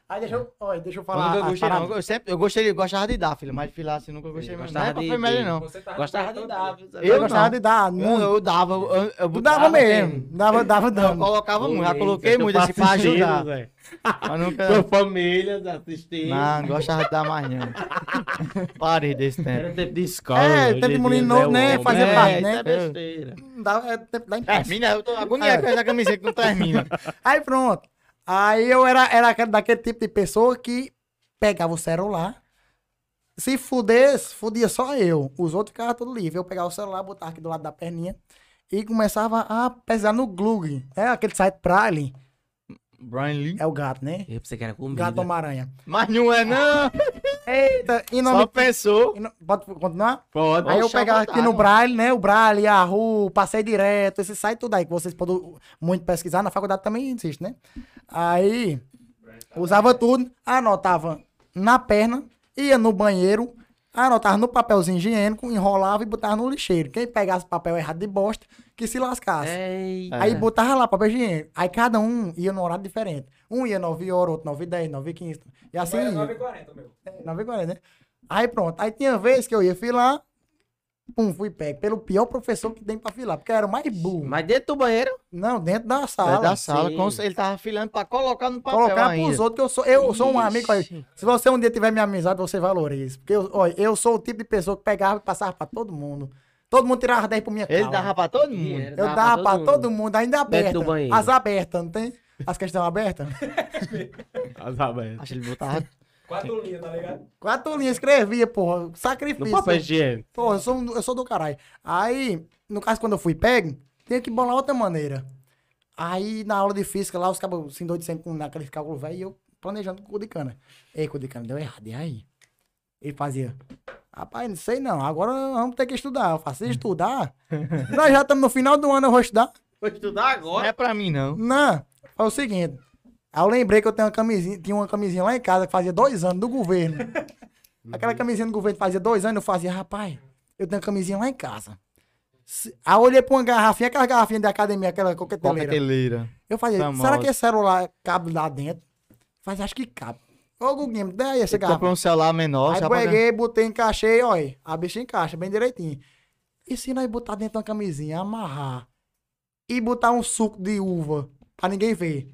C: Aí deixa eu, olha, deixa eu
A: Eu
C: falar.
A: nunca
C: as
A: gostei, não. Eu, sempre, eu, gostei, eu gostava de dar, filho, mas de filar assim nunca gostei
B: Ele
A: mesmo.
B: gostava
A: Não é pra
B: de-
A: foi melhor, não.
D: Você tava
B: Gostava de dar.
C: Eu
A: Eu
C: gostava
A: não.
C: de dar
A: Eu,
C: muito.
A: eu dava, eu, eu botava
C: dava
A: mesmo.
C: mesmo. Dava, dava
A: Eu colocava muito, já coloquei muito assim pra ajudar. Mas nunca.
B: Tua família assistindo.
A: Não, não gostava de dar mais, não. <laughs> Parei desse tempo.
B: Era tempo de escola.
C: É, tempo de menino
B: dia
C: novo,
B: é
C: né?
B: É,
C: parte, né?
B: É besteira.
C: Dava, é tempo da imprensa.
A: Termina, eu tô agoniado com essa camiseta que não termina.
C: Aí pronto. Aí eu era, era aquele- daquele tipo de pessoa que pegava o celular. Se fudesse, fudia só eu. Os outros ficavam tudo livre. Eu pegava o celular, botava aqui do lado da perninha e começava a pesar no Glug. É aquele site Prime.
A: Brian Lee.
C: É o gato, né?
B: Eu pensei que era comida.
C: Gato Homem-Aranha.
A: Mas não é, não. <laughs>
C: Eita, e nome.
A: Só pensou.
C: e no- Pode continuar?
B: Pode.
C: Aí eu pegava aqui no. Braille, né? O Braille, Yahoo, Passei Direto, esse site tudo aí que vocês podem muito pesquisar. Na faculdade também existe, né? Aí usava tudo, anotava na perna, ia no banheiro, anotava no papelzinho higiênico, enrolava e botava no lixeiro. Quem pegasse papel errado de bosta, que se lascasse.
B: Ei,
C: Aí botava lá papel higiênico. Aí cada um ia num horário diferente. Um ia 9 horas, outro 9 e 10, 9 e 15. E assim
D: Era
C: ia.
D: 9h40, meu.
C: 9 e 40, né? Aí pronto. Aí tinha vez que eu ia filar, pum, fui pego pelo pior professor que tem pra filar, porque eu era o mais burro.
B: Mas dentro do banheiro?
C: Não, dentro da
A: Sala,
C: sala.
A: da sala,
B: sim.
A: com- ele tava filando pra colocar no papel
C: Colocar
A: ainda.
C: pros outros, que eu sou, eu sou um amigo. olha,
B: Ixi.
C: Se você um dia tiver minha amizade, você valoriza. Porque eu, olha, eu sou o tipo de pessoa que pegava e passava pra todo mundo. Todo mundo tirava 10 por minha
A: Ele
C: causa.
A: dava pra todo mundo.
B: Ele
C: Eu dava pra todo mundo, ainda
B: Dentro
C: aberta.
B: do banheiro.
C: As abertas, não tem? As questões abertas? <laughs>
B: As abertas.
A: Acho que ele botava.
D: Quatro linhas, tá ligado?
C: Quatro linhas escrevia, porra.
B: No
C: Sacrifício.
B: papel higiênico.
C: Pô, eu sou, eu sou do caralho. Aí, no caso, quando eu fui pego, tinha que bolar outra maneira. Aí, na aula de física, lá, os cabos se endoidecendo com naquele cálculo velho, e eu planejando com o cu de cana. Ei, cu de cana, deu errado. E aí? Ele fazia, rapaz, não sei não, agora vamos ter que estudar. Eu faço, "Se estudar? <laughs> Nós já estamos no final do ano, eu vou estudar?
B: Vou estudar
A: Não
B: agora.
A: é pra mim, não.
C: Não, foi o seguinte. Aí eu lembrei que eu tenho uma camisinha, tinha uma camisinha lá em casa que fazia dois anos do governo. Aquela camisinha do governo fazia dois anos, eu fazia, rapaz, eu tenho uma camisinha lá em casa. Aí eu olhei pra uma garrafinha, aquela garrafinha de academia, aquela coqueteleira.
A: Coqueteleira.
C: Eu fazia,
A: Famosa.
C: será que esse celular cabe lá dentro? Fazia, acho que cabe. Ô, Guguinho, dá aí essa garrafa.
A: comprou um celular menor,
C: Aí
A: pra...
C: peguei, botei, encaixei, olha, a bicha encaixa bem direitinho. E se nós botar dentro de uma camisinha, amarrar e botar um suco de uva pra ninguém ver?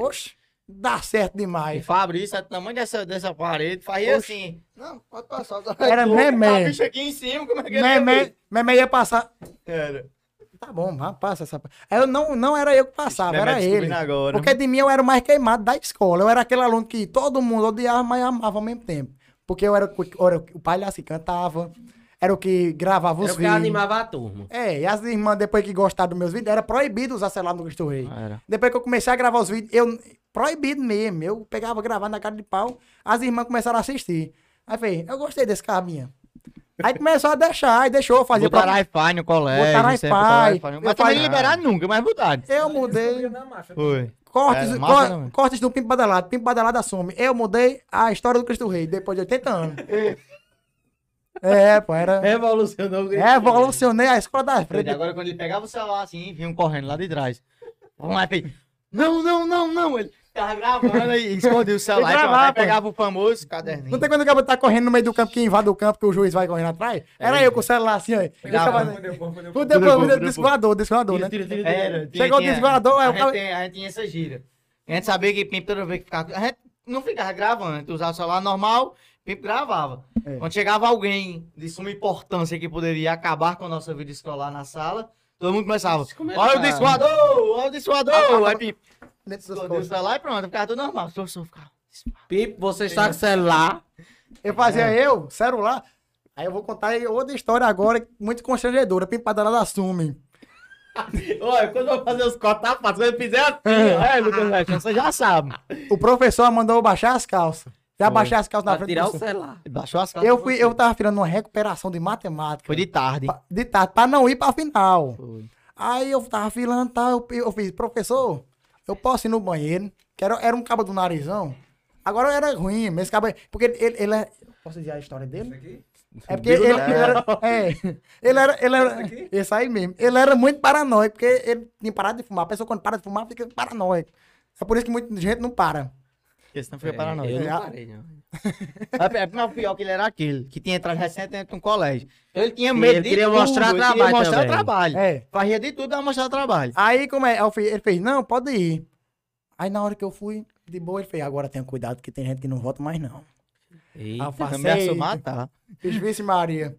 C: Oxe, dá certo
A: E
C: demais.
A: Fabrício, é do tamanho dessa, dessa parede, fazia assim. Não, pode passar.
C: Era memé.
A: A bicha aqui em cima, como é que ele ia
C: Memé,
A: ver?
C: memé ia passar.
A: Era.
C: Tá bom, vá, passa essa. Eu não, não era eu que passava, era ele.
A: agora.
C: Porque de mim eu era o mais queimado da escola. Eu era aquele aluno que todo mundo odiava, mas amava ao mesmo tempo. Porque eu era, o- eu era o palhaço que cantava, era o que gravava os
B: Era o que
C: vídeos.
B: animava a turma.
C: É, e as irmãs, depois que gostaram dos meus vídeos, era proibido usar celular no Cristo Rei.
A: Era.
C: Depois que eu comecei a gravar os vídeos, eu. Proibido mesmo. Eu pegava gravar na cara de pau, as irmãs começaram a assistir. Aí falei, eu gostei desse cabinha. Aí começou a deixar, aí deixou, fazia
A: Botaram
C: pra...
A: Wi-Fi no colégio.
C: Botaram Wi-Fi.
A: Wi-Fi.
C: Eu
A: Mas também
C: falei-
A: liberaram nunca, mas botaram.
C: Eu mudei.
A: Foi.
C: Cortes,
A: É,
C: cor-
A: também.
C: cortes do Pimpo Badalado. Pimpo Badalado assume. Eu mudei a história do Cristo Rei, depois de 80 anos. <laughs> é, pô, era...
B: Revolucionou o grito.
C: Revolucionei a escola da frente.
A: Agora quando ele pegava o celular assim, vinham correndo lá de trás. Vamos lá, filho. Não, não, não, não. Ele, Ficava gravando e escondia o celular.
C: E
A: e pronto,
C: gravava.
A: aí pegava o famoso caderninho.
C: Não tem quando o cara tá correndo no meio do campo, que invade o campo, que o juiz vai correndo atrás? Era eu com o celular assim, ó. Tava-
D: pô, pô.
C: Fudeu,
A: fudeu,
C: descoador, descoador, né?
A: Era, tinha-
C: Chegou o desvoador, aí
A: a
C: o
A: tem- a gente tinha essa gira. A gente sabia que Pimp toda vez que ficava. A gente não ficava gravando, a gente usava o celular normal, Pimp gravava.
C: É.
A: Quando chegava alguém de suma importância que poderia acabar com a nossa vida escolar na sala, todo mundo começava. Olha o desvoador! Olha o desvoador! Aí
C: dos
A: escondeu o celular e pronto, ficava tudo normal. O professor ficava.
B: Pipo, você está com o celular.
C: Eu fazia eu, celular. Aí eu vou contar outra história agora, muito constrangedora. Pimpadela da Sume. <laughs>
A: Olha, quando eu vou fazer os cortes, tá fácil. Quando eu fizer assim, é, Lucas Neto, você já sabe.
C: O professor mandou eu baixar as calças. Já
A: Foi.
C: baixei as calças na
B: Pra
C: frente
B: tirar
C: do
B: o celular.
A: Baixou as calças.
C: Eu, fui, eu tava tirando uma recuperação de matemática.
A: Foi de tarde.
C: pa- de tarde, pra não ir pra final.
A: Foi.
C: Aí eu tava filando, tá, eu, eu fiz, professor, eu posso ir no banheiro? Que era, era um cabo do narizão. Agora era ruim, mas esse cabo, porque ele, ele é... Posso dizer a história dele? É porque ele, ele era, é, ele era, ele era, esse aí mesmo, ele era muito paranoico, porque ele tinha parado de fumar. A pessoa quando para de fumar fica paranoico. É por isso que muita gente não para.
A: Esse não foi para nós.
B: Eu
C: É,
B: não parei, não. <laughs>
A: É, mas o pior que ele era aquele, que tinha entrado recente dentro de um colégio. Ele tinha medo
B: ele
A: de
B: queria
A: tudo,
B: mostrar
A: ele
B: trabalho
A: queria mostrar
B: também.
A: trabalho.
C: É.
A: Fazia de tudo pra mostrar trabalho.
C: Aí como é, Aí eu fiz- ele fez, não, pode ir. Aí na hora que eu fui, de boa, ele fez, agora tenha cuidado que tem gente que não vota mais não.
B: Eita.
C: Aí eu
A: Ameaçou matar.
C: fiz vice Maria.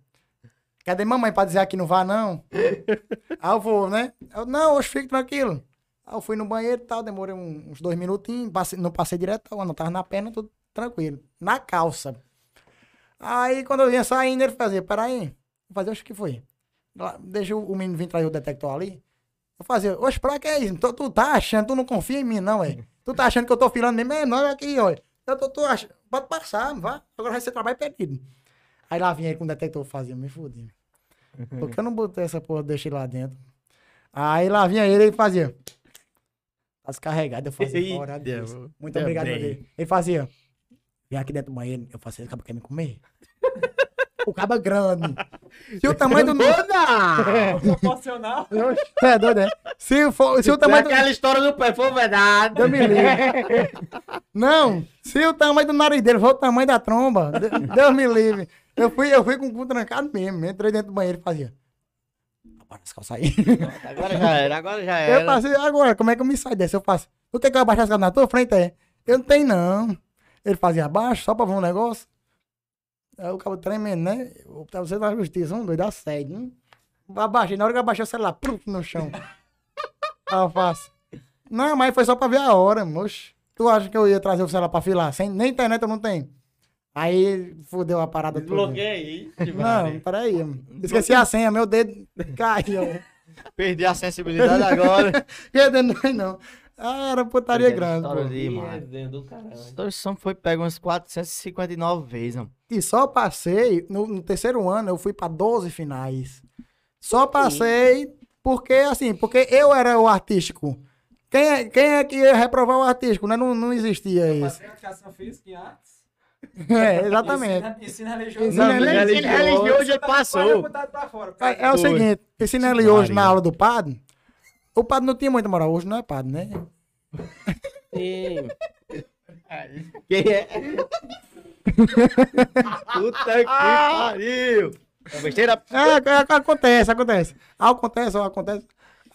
C: Cadê mamãe pra dizer que não vá não? <laughs> Aí eu vou, né? Eu, não, hoje fique tranquilo. Aí eu fui no banheiro e tal, demorei uns dois minutinhos, passei- não passei direto, não tava na perna, tudo tranquilo. Na calça. Aí quando eu ia saindo, ele fazia, peraí, vou fazer, acho que foi. Deixa o o menino vir trazer o detector ali. Eu fazia, oxe, pra que é isso? Tu, tu tá achando, tu não confia em mim, não, é? Tu tá achando que eu tô filando mesmo? É, não, aqui, ó. Eu tô, tô achando, pode passar, vá. Agora vai ser trabalho perdido. Aí lá vinha ele com o detector, fazia, me fudi. Por que eu não botei essa porra, deixei lá dentro? Aí lá vinha ele e fazia. Tá descarregado, eu fazia,
A: Eita,
C: "Ora, Deus.
A: mano.
C: Muito obrigado, meu. Deus. Ele fazia, vem aqui dentro do banheiro, eu fazia, esse cabo quer me comer? o cabo é grande. <laughs> Se o tamanho do... <laughs>
D: Proporcional.
C: É doido, é? Se, for, se o tamanho do...
B: Aquela história do pé foi verdade.
C: Deus me livre. <laughs> Não, se o tamanho do nariz dele for o tamanho da tromba, de- Deus me livre. Eu fui, eu fui com o cu trancado mesmo. Entrei dentro do banheiro e fazia. Calças aí.
A: Agora já era, agora já
C: Eu
A: era.
C: passei, agora, como é que eu me saio dessa? Eu faço. Tu quer que eu abaixe as calças na tua frente? É. Eu não tenho, não. Ele fazia abaixo, só pra ver um negócio. Aí o cabo tremendo, né? O- Pra você da justiça, um doido, assédio. Hein? Abaixei, na hora que eu abaixei o celular, pluf, no chão. Aí eu faço. Não, mas foi só pra ver a hora, moço. Tu acha que eu ia trazer o celular pra filar? Sem, nem internet eu não tenho. Aí fudeu a parada toda.
B: Desbloqueei.
C: Não, peraí. Esqueci a senha, meu dedo caiu.
A: Perdi a sensibilidade agora. <laughs>
C: Cadê? Não, não. Ah, era putaria grande,
A: História
C: pô.
A: de- Ih, mano.
B: Deus do caralho.
A: Essa edição foi pega umas 459 vezes, mano.
C: E só passei, no, no terceiro ano, eu fui pra 12 finais. Só passei porque, assim, porque eu era o artístico. Quem é, quem é que ia reprovar o artístico, né? Não, não existia isso.
D: Fazer educação física e artes. <laughs>
C: É, exatamente.
A: Ensino religioso ele
D: Pode
A: passou.
D: fora.
C: É, é o seguinte, ensina ele hoje na aula do padre. O padre não tinha muita moral, hoje não é padre, né?
B: Sim.
A: Quem é? Puta que pariu. É besteira.
C: É, é, acontece, acontece. Acontece, acontece.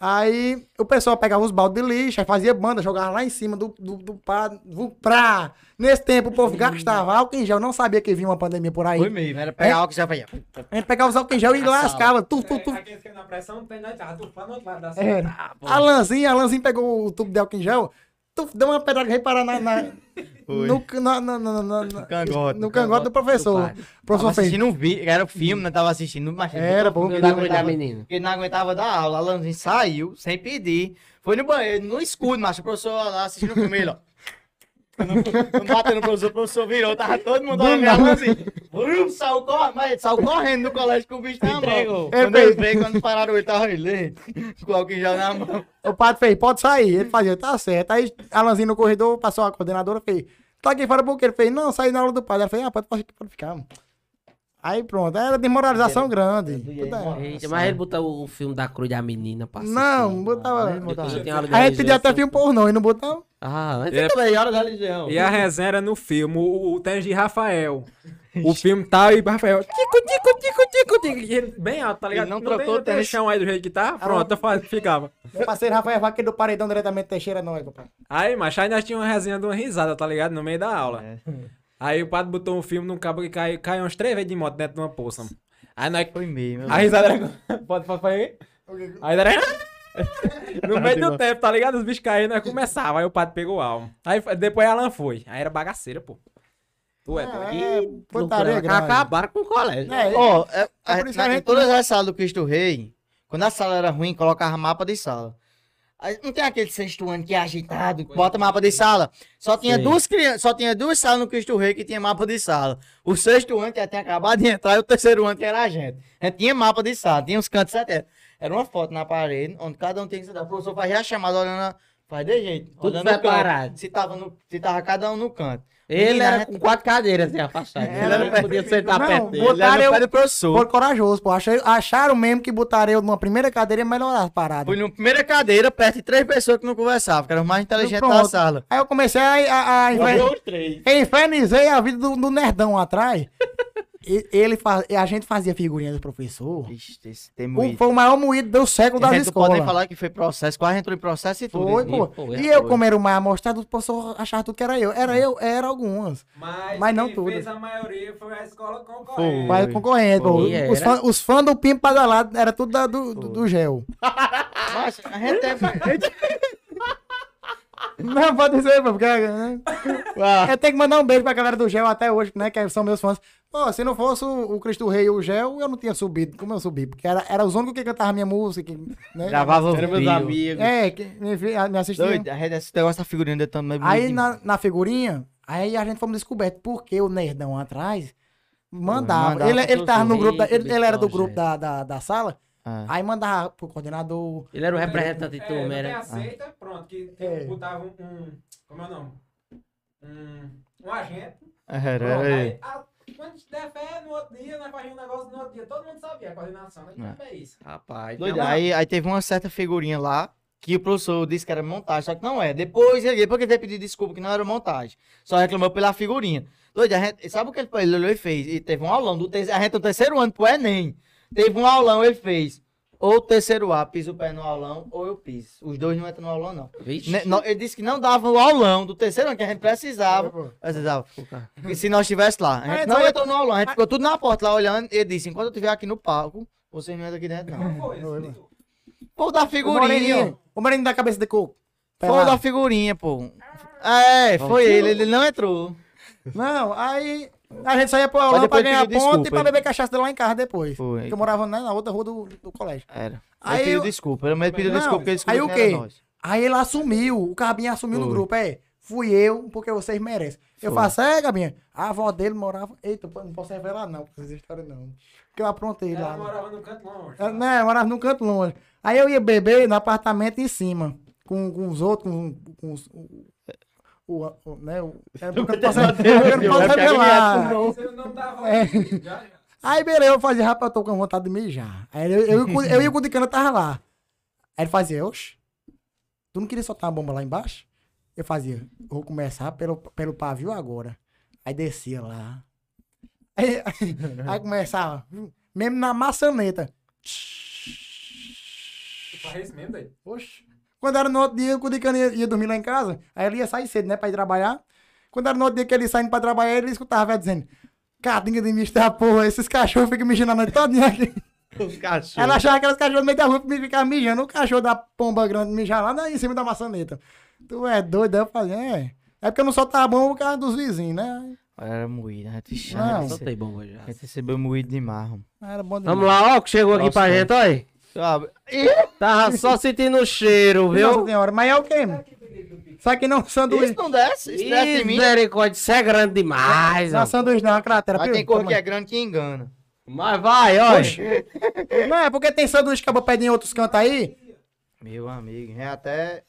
C: Aí o pessoal pegava os baldes de lixo, aí fazia banda, jogava lá em cima do, do, do padre. do- Pra... Nesse tempo o povo gastava álcool em gel, não sabia que vinha uma pandemia por aí.
A: Foi mesmo, era pegar álcool e já vai.
C: A gente pegava os álcool em gel e lascava. Tu, tu, tu.
D: É, Aqueles que na pressão tem nada, tava tufando outro lado da sala.
C: É. A Lanzinha, a Lanzinha pegou o tubo de álcool em gel, tu deu uma pedrada que veio parar na, na, <laughs> no, na, na, na, na- na-
A: cangote,
C: no
A: no
C: cangote do professor. O
A: Tava
C: professor fez.
A: assistindo um vídeo, era um filme, não tava assistindo, mas
C: Era, pô.
A: Ele
B: dá
A: não aguentava,
B: menino.
A: ele não aguentava dar aula. Alanzinho saiu, sem pedir. Foi no banheiro, no escuro, mas o professor lá assistindo o filme, ele, ó. Quando quando bateu no professor, o professor virou, tava todo mundo olhando Alanzinho. Vrum, Saiu correndo, mas saiu correndo no colégio com o bicho na mão. Quando ele veio, quando pararam ele, tava ele, <laughs> com em gel na mão.
C: O padre fez, pode sair. Ele fazia, tá certo. Aí Alanzinho no corredor, passou a coordenadora, fez, tá aqui fora por quê? Ele fez, não, saí na aula do padre. Ela fez, ah, pode, pode ficar. mano. Aí pronto, era desmoralização grande. é.
B: Eita, mas ele botou o filme da cruz da menina pra assistir.
C: Não, botava.
B: Depois eu tenho aula de
C: A gente pedia até filme pornô e não botava.
B: Ah, mas
D: É.
B: também, hora da religião.
D: E a resenha era no filme, o, o tênis de Rafael. <laughs> O filme tal e Rafael. Tico, tico, tico, tico, tico. E ele bem alto, tá ligado?
A: Ele não
D: tem-
A: trocou
D: não tem
A: o tênis.
D: chão aí do jeito que tá. Pronto, eu ficava.
C: Meu parceiro Rafael Vaqueiro do Paredão diretamente Teixeira, não é, papai.
D: Aí, mas aí nós tínhamos uma resenha de uma risada, tá ligado? No meio da aula.
A: É.
D: Aí o padre botou um filme num cabo que caiu, caiu umas três vezes de moto dentro de uma poça. mano. Aí nós.
A: Foi meio, meu
D: A risada era. Pode, pode, pode aí? Aí era. <laughs> No meio do tempo, tá ligado? Os bichos caíram, nós começava. Aí o padre pegou o alma. Aí depois Alan foi. Aí era bagaceira, pô. Tu é, doido.
C: É, putaria grande.
B: Acabaram com o colégio.
C: É,
A: Ó, é,
C: É
A: a-
C: por isso que a
A: na- em
C: gente-
A: todas as salas do Cristo Rei, quando a sala era ruim, colocava mapa de sala. Não tem aquele sexto ano que é agitado, que bota mapa de sala. Só tinha
B: Sim.
A: duas crianças, só tinha duas salas no Cristo Rei que tinha mapa de sala. O sexto ano que já tinha acabado de entrar e o terceiro ano que era a gente. A gente tinha mapa de sala, tinha os cantos até. Era uma foto na parede, onde cada um tem que sentar. O professor fazia a chamada olhando, a- faz de jeito.
B: Tudo
A: olhando
B: separado.
A: Se tava, no, se tava cada um no canto.
B: Ele era
A: a gente-
B: com quatro cadeiras assim, afastado.
C: Ele
B: Ele
C: era
B: não podia sentar
C: Não,
B: perto dele.
C: botaram
A: Ele era
C: eu-
A: professor.
C: Foi corajoso, pô. Achei- acharam mesmo que botaram eu numa primeira cadeira e melhorar as paradas.
A: Fui na primeira cadeira, perto de três pessoas que não conversavam, que eram mais inteligentes da sala.
C: Aí eu comecei a, a, a infer-
A: os três.
C: infernizei a vida do, do nerdão atrás. E, ele faz, a gente fazia figurinha do professor.
A: Ixi, esse tem
C: O- foi o maior moído do século das escolas.
A: falar que foi processo, quase entrou em processo e tudo.
C: Foi, pô.
B: Foi,
C: E
B: foi.
C: eu, como era o mais amostrado, o professor achava tudo que era eu. Era eu, era algumas.
D: Mas,
C: Mas não tudo.
D: fez a maioria foi a escola
A: Foi.
D: concorrente.
C: Mas concorrente, pô.
B: Foi,
C: Os
B: era.
C: fãs os fãs do Pimpo Badalado era tudo da- do, do, do gel.
A: Mas a gente teve... <laughs>
C: Não, pode dizer, pô, porque. né? Eu tenho que mandar um beijo pra galera do Gel até hoje, né? Que são meus fãs. Pô, se não fosse o, Cristo Rei e o Gel, eu não tinha subido como eu subi. Porque era, era os únicos que cantavam minha música. que, Né?
A: Gravava
B: Era meus amigos.
C: É, que me, me assistiam.
A: Doido, a gente esse negócio da figurinha de tanto mais
C: Aí na, na figurinha, aí a gente fomos descoberto porque o nerdão atrás mandava.
A: mandava
C: ele, ele tava no grupo, da,
B: os
C: ele, ele era do grupo da, da, da sala,
A: Ah.
C: aí mandava pro coordenador.
B: Ele era o representante de
D: É,
B: turma, era.
D: aceita, pronto, que que
C: É.
D: botava um, um- Como é o nome? Um, um agente.
A: Era,
D: Pronto,
A: era.
D: aí, a- quando der fé, no outro dia, nós fazíamos um negócio no outro dia. Todo mundo sabia a coordenação, mas
A: É.
D: é isso.
B: Rapaz,
A: Doido,
B: não,
A: aí, aí teve uma certa figurinha lá que o professor disse que era montagem, só que não é. Depois ele porque ele veio pedir desculpa que não era montagem. Só reclamou pela figurinha. Doido, a gente, sabe o que ele, ele olhou e fez? E teve um aulão do terceiro, a gente no terceiro ano pro Enem. Teve um aulão, ele fez. Ou o terceiro A pisa o pé no aulão, ou eu piso. Os dois não entram no aulão, não.
B: Vixe.
A: Ne- não, ele disse que não dava o aulão do terceiro ano, que a gente precisava. Precisava. E se nós estivéssemos lá. A gente
C: É,
A: não
C: então-
A: entrou no aulão, a gente ficou tudo na porta lá olhando. Ele disse: enquanto eu estiver aqui no palco, vocês não entram aqui dentro, não.
D: Não foi isso.
A: Pô, da
C: O
A: figurinha.
C: moreninho, o moreninho da cabeça de coco.
A: Foi o da figurinha, pô. É, foi ele, ele não entrou.
C: Não, aí a gente saía pro aulão pra
A: depois
C: ganhar ponto
A: desculpa,
C: e pra beber cachaça lá em casa depois.
A: Foi.
C: Porque eu morava né, na outra rua do, do colégio.
A: Era.
C: Aí
A: Ele pediu
C: eu-
A: desculpa, ele ele pediu
C: Não,
A: desculpa porque ele descobriu
C: aí o quê?
A: nós.
C: Aí ele assumiu, o Cabinha assumiu no
A: Foi.
C: grupo, é. Fui eu, porque vocês merecem. Eu
A: Foi.
C: faço, é, Cabinha. A avó dele morava. Eita, não posso revelar, não, com essas histórias não. Porque eu aprontei
D: Ela
C: lá.
D: morava no canto longe.
C: É, né, eu morava num canto longe. Aí eu ia beber no apartamento em cima, com, com os outros, com, com os. O, o, né, o, <laughs> é, eu não posso, eu não posso revelar.
D: Você não.
C: É. <laughs> Aí, beleza, eu fazia, rapaz, eu tô com vontade de mijar. Aí eu, eu, eu, eu e o Gudicano tava lá. Aí ele fazia, oxe, tu não queria soltar uma bomba lá embaixo? Eu fazia, vou começar pelo, pelo pavio agora. Aí descia lá. Aí, <laughs> aí começava, mesmo na maçaneta.
D: Tu faz isso mesmo, velho?
C: Oxe. Quando era no outro dia, o Gudicano ia, ia dormir lá em casa, aí ele ia sair cedo, né, pra ir trabalhar. Quando era no outro dia que ele saindo pra trabalhar, ele escutava a velha dizendo, cadinha de misto da porra, esses cachorros ficam mijando a noite todinha aqui. <laughs>
A: Os cachorros.
C: Ela achava que os cachorros no meio da rua e ficava mijando. O cachorro da pomba grande mijar lá na- em cima da maçaneta. Tu é doido, aí eu falei, é. É porque eu não soltava bomba por causa dos vizinhos, né?
A: Era moído, a gente
C: Não.
B: Soltei bomba já.
A: A gente recebeu moído de marrom.
C: Era bom demais.
B: Vamos lá, ó, que chegou aqui
A: Nossa,
B: pra gente, olha. Tava só sentindo o cheiro,
C: Nossa
B: viu?
C: senhora, mas é o quê? Só que não sanduíche.
A: Isso não desce, isso desce em mim.
B: Misericórdia, isso é grande demais,
C: Não é
B: ó.
C: sanduíche, não, é uma cratera.
A: Mas tem cor que é grande que engana.
B: Mas vai, olha.
C: Não, é porque tem sanduíche que acabou pedindo em outros cantos aí.
A: Meu amigo, é até.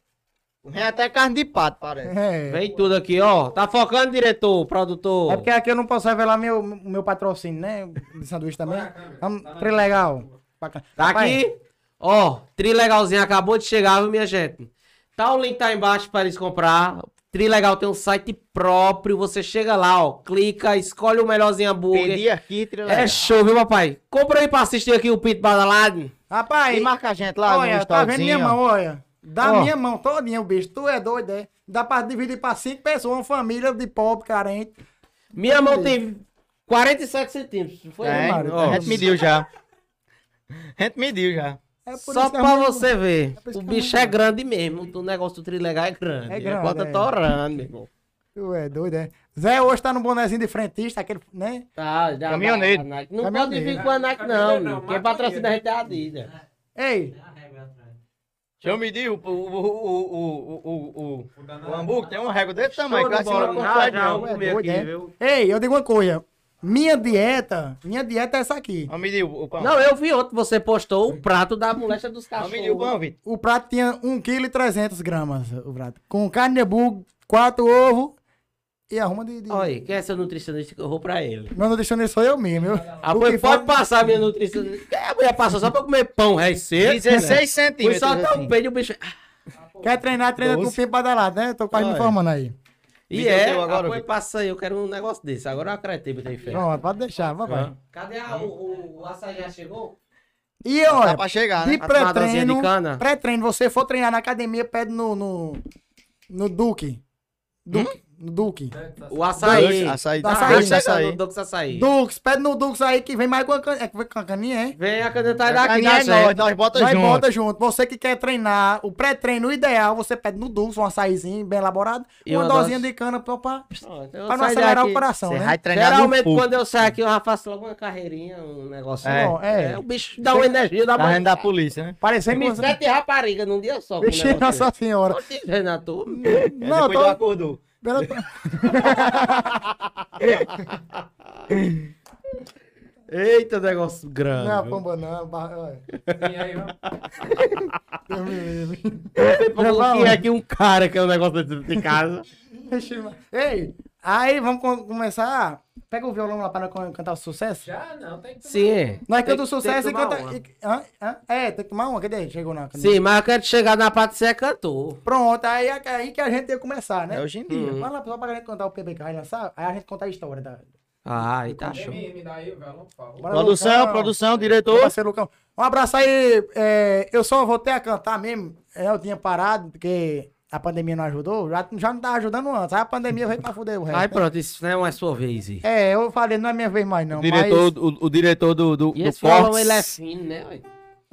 A: Vem até carne de pato, parece.
C: É.
B: Vem tudo aqui, ó. Tá focando, diretor, produtor.
C: É porque aqui eu não posso revelar meu, meu patrocínio, né? De sanduíche também. Vamos, legal. Bacana.
B: Tá
C: Rapaz,
B: aqui, ó. Trilegalzinho acabou de chegar, viu, minha gente? Tá o link tá embaixo para eles comprar. Trilegal tem um site próprio. Você chega lá, ó. Clica, escolhe o melhorzinho hambúrguer.
A: Pedi aqui, trilha.
B: É show, viu, papai? Compra aí pra assistir aqui o Pito Badalado.
C: Rapaz,
A: E marca a gente lá
C: olha,
A: no
C: tá vendo minha mão, olha. Da
B: Ó.
C: minha mão todinha, o bicho. Tu é doido, é? Dá pra dividir pra cinco pessoas, uma família de pobre, carente.
B: Minha mão tem 47 centímetros. Foi,
A: É,
B: ó.
A: a gente mediu já. <laughs> A gente mediu já.
C: É por
B: Só pra
C: mão-
B: você ver.
C: por isso
B: O
C: a
B: bicho é grande mesmo. O negócio do trilegal é grande.
C: É grande,
B: A bota
C: é.
B: torando, meu irmão.
C: Tu é doido, é? Zé hoje tá no bonezinho de frentista, aquele, né?
B: Tá, já.
A: Caminhoneiro.
B: Não
C: Caminhoneiro.
B: pode vir com a Nike, não.
D: Não,
B: Quem patrocina a gente é a Adidas.
C: Ei,
A: Deixa eu medir o, o, o, o, o, o, o, o hambúrguer. Tem uma régua desse tamanho. Que assim não consegue não.
B: comer
C: doido,
B: aqui,
C: é?
B: viu?
C: ei, eu digo uma coisa. Minha dieta, minha dieta é essa aqui.
A: Vamos medir o, o pão.
B: Não, eu vi ontem, você postou o prato da molecha dos cachorros.
A: pão, Vitor.
C: O prato tinha 1,3 kg, o prato. Com carne de burro, quatro ovos e arruma de... de...
B: Olha, quem é seu nutricionista que eu vou pra ele?
C: Meu nutricionista sou eu mesmo. Eu,
B: Ah, pode
C: for-
B: passar minha nutricionista. É, a mulher passou só pra comer pão, é seco.
A: 16
B: Foi
A: centímetros.
B: só até
A: assim.
B: o peito e o bicho...
C: Quer treinar, treina com o pimpo badalado, né? Tô quase me
A: Olha.
C: informando aí.
B: E é,
A: agora, Vitor.
B: passa aí, eu quero um negócio desse. Agora eu acreditei, botei fé.
C: Pronto, pode deixar, papai.
B: Cadê a, o, o, o açaí já chegou?
C: E
A: Dá
C: olha,
A: pra chegar,
C: de
A: né?
C: Pré-treino,
B: de cana?
C: pré-treino, você for treinar na academia, pede no, no, no Duque. Duque, no Duque.
B: O açaí.
A: Açaí.
C: Açaí,
A: açaí.
B: Dux Açaí.
C: Dux, pede no Dux aí que vem mais com a, can... é, que vem com a caninha, é?
B: Vem a caneta
A: A
B: daqui,
A: caninha
B: dá
A: é nós, nós bota
C: Nós
A: junto.
C: bota junto. Você que quer treinar, o pré-treino o ideal, você pede no Dux, um açaizinho bem elaborado,
B: E
C: uma
B: uma
C: dosinha de cana pra, pra,
B: eu
C: pra não acelerar
B: daqui.
C: o coração,
A: Você
C: né?
A: vai treinar
B: Geralmente, quando eu saio aqui, eu já faço logo uma carreirinha, um negócio.
A: É.
C: Bom, é.
B: É, o bicho dá uma energia da
A: Tá
B: manhã.
A: vendo da polícia, né?
C: Parecendo
B: Me sete rapariga num dia só.
C: Vixe,
B: negócio
C: Nossa Senhora. Não,
A: Depois
C: tô...
A: tu acordou.
C: Pela- <laughs>
B: Eita, negócio grande.
C: Não é a pomba não.
D: Sim, aí, vamos.
B: É aqui um cara que é um negócio dentro de casa. <laughs>
C: Ei, aí vamos com- começar. Pega o violão lá para cantar o sucesso.
D: Já não, tem que
B: Sim. é.
C: Nós
B: Tem-
C: cantamos o sucesso
B: tem
C: e
B: que tomar
C: canta.
B: uma.
C: e- hã? Hã? É, tem que tomar uma. Cadê? Chegou na.
B: Sim, mas eu quero chegar na parte de ser cantor.
C: Pronto, aí é aí que a gente ia começar, né?
A: É hoje em dia.
C: Vai lá só pra gente contar o PBK e lançar, aí a gente conta a história da.
B: Ah, aí tá show.
D: Me, me dá aí o violão, por favor.
C: Bora,
A: Produção,
C: Lucão.
A: produção, diretor.
C: parceiro Lucão. Um abraço aí. é, eu só voltei a cantar mesmo. é, Eu tinha parado, porque a pandemia não ajudou. Já, já não tava ajudando antes. Aí a pandemia veio pra fuder o resto.
B: Aí pronto, isso não é mais sua vez.
C: É, eu falei, não é minha vez mais, não.
A: O diretor,
C: mas-
A: o, o diretor do, do,
B: e
A: do Cortes.
B: ele é fino, né? ué?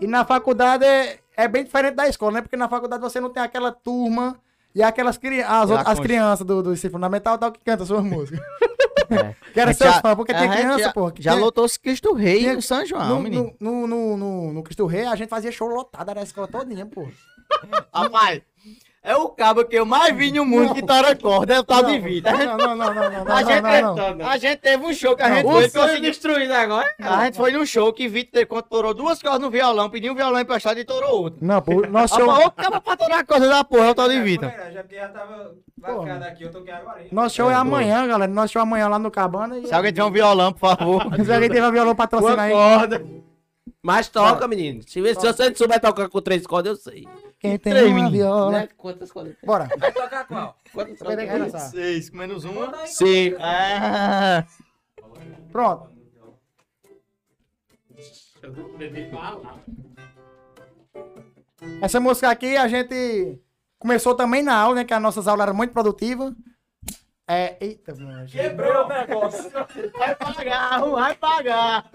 C: E na faculdade é, é bem diferente da escola, né? Porque na faculdade você não tem aquela turma e aquelas cri as,
A: Aquela
C: outras- as crianças do, do ensino fundamental tal que cantam suas músicas. <laughs>
A: É. <laughs>
C: Que era seus
A: já-
C: fãs, porque tem criança,
A: já,
C: pô. que
A: Já
C: tem-
A: lotou-se Cristo Rei
C: tinha-
A: no São João,
C: no,
A: menino.
C: no, no, no, no Cristo Rei, a gente fazia show lotado, era a escola todinha, pô. <laughs>
A: Rapaz, é o cabo que eu mais vi no mundo que tora corda, é o tal de vida.
C: Não, não, não, não, não, não,
A: A gente,
C: não, não, não.
A: a gente teve um show que a
C: Não,
A: gente foi,
B: sonho destruído agora.
A: A gente foi num show que Vitor quando torou duas cordas no violão, pediu um violão emprestado e torou outro.
C: Não, pô, nosso show,
A: o cara pra torar a corda da porra, é o tal de Vitor.
D: Já porque já tava lascado aqui, eu tô aqui agora.
C: nosso show é amanhã, galera. Nosso show é amanhã lá no Cabana. E...
A: Se alguém tiver um violão, por favor.
C: Se alguém tiver violão patrocina aí.
B: corda. Mas toca, menino. Se, se você não souber tocar com três cordas, eu sei.
C: Quem tem
A: Três,
C: uma
A: menino.
C: viola.
B: Né? Quantas cordas tem?
C: Bora.
D: Vai tocar qual?
B: Quantas cordas.
A: Seis, menos um.
B: Sim.
A: Ah,
C: Pronto. Essa música aqui a gente começou também na aula, né? Que as nossas aulas eram muito produtivas. É. Eita, mano.
D: Quebrou o negócio.
A: vai pagar, vai pagar.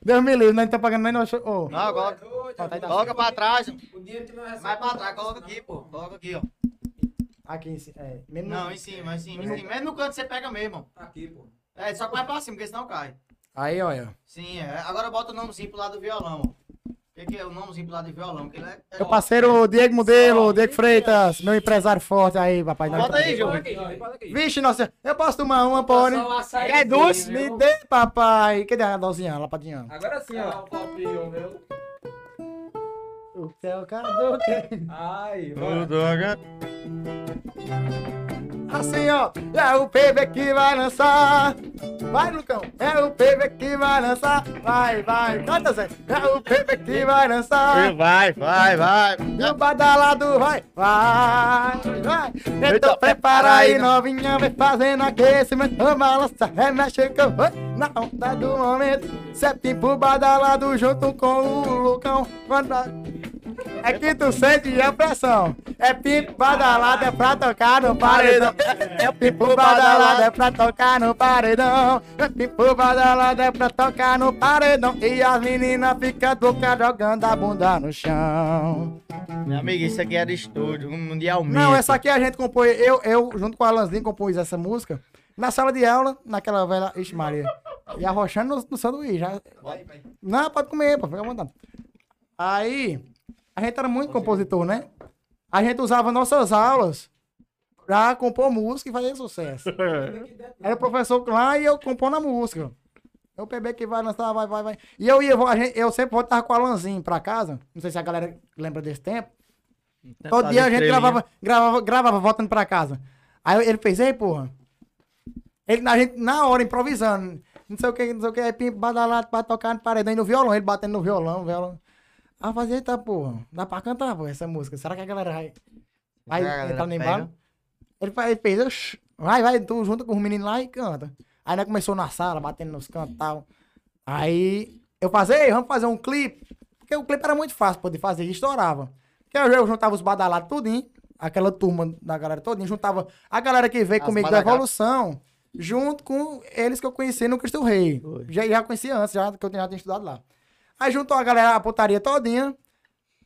C: Deus me livre, não tá pagando nem nosso. Ô,
A: Não,
C: tá tá.
A: coloca pra trás.
D: O dinheiro que não recebe.
A: Vai pra trás, coloca aqui, pô. Coloca aqui, ó.
C: Aqui em cima. É, mesmo
A: Não, em cima, em cima, em cima. Mesmo no canto você pega mesmo.
D: Tá aqui, pô.
A: É, só que vai pra cima, porque senão cai.
C: Aí, olha.
A: Sim, é. Agora bota o nomezinho pro lado do violão, ó. O que, que é o nomezinho lado do violão? Que ele é... é
C: Meu parceiro Diego Modelo, Diego Freitas, meu empresário forte aí, papai.
A: Bota aí, João.
C: Vixe, nossa, eu posso tomar uma, pode? É doce? Me dê, papai. Cadê a dozinha, a lapadinha?
D: Agora sim, ó.
B: um copinho, viu?
C: O trocador quer.
D: Ai,
A: O droga.
C: Assim, ó. É o PB que vai lançar. Vai, Lucão. É o PB que vai lançar. Vai, vai. Canta, Zé. É o PB que vai lançar.
A: Vai, vai, vai.
C: E o badalado vai, vai, vai. Então
A: Eita,
C: prepara aí, novinha, vem fazendo aquecimento. Balança, remexe que eu vou na onda do momento. Cê pimpo badalado junto com o Lucão. Quando a- É tu sente a pressão. É pimpo badalado, é pra tocar no paredão. É, pimpo badalado, é pra tocar no paredão. É pimpo badalado, é pra tocar no paredão. E as meninas ficam loucas jogando a bunda no chão.
A: Meu amigo, isso aqui é de estúdio, mundialmente.
C: Não, essa aqui a gente compôs, eu, eu junto com o Alanzinho compus essa música na sala de aula, naquela velha. Ixi, Maria. E arrochando no, no sanduíche. Já... Não, pode comer, pô, fica à vontade. Aí, a gente era muito compositor, né? A gente usava nossas aulas pra compor música e fazer sucesso. <laughs> Era o professor lá e eu compondo a música. É o PB que vai lançar, vai, vai, vai. E eu ia, gente, eu sempre voltava com o Alanzinho pra casa. Não sei se a galera lembra desse tempo. Todo dia a gente gravava, gravava, gravava voltando pra casa. Aí ele fez, ei, porra. Ele, a gente, na hora, improvisando. Não sei o que, não sei o que, aí badalado pra tocar no paredão e no violão, ele batendo no violão, violão. Eu fazia, eita, porra, dá pra cantar, pô, essa música. Será que a galera vai, vai
A: galera
C: entrar no embalo? Ele, ele fez, "Oxi, vai, vai, tu junto com os meninos lá e canta. Aí nós começou na sala, batendo nos cantos e tal. Aí eu fazia, "Ei, vamos fazer um clipe. Porque o clipe era muito fácil pô, de fazer e estourava. Porque eu, eu juntava os badalados tudinho, aquela turma da galera todinha, juntava a galera que veio
A: As
C: comigo da. Evolução, junto com eles que eu conheci no Cristo Rei. Já, já conhecia antes, já, que eu já tinha estudado lá. Aí juntou a galera, a putaria todinha.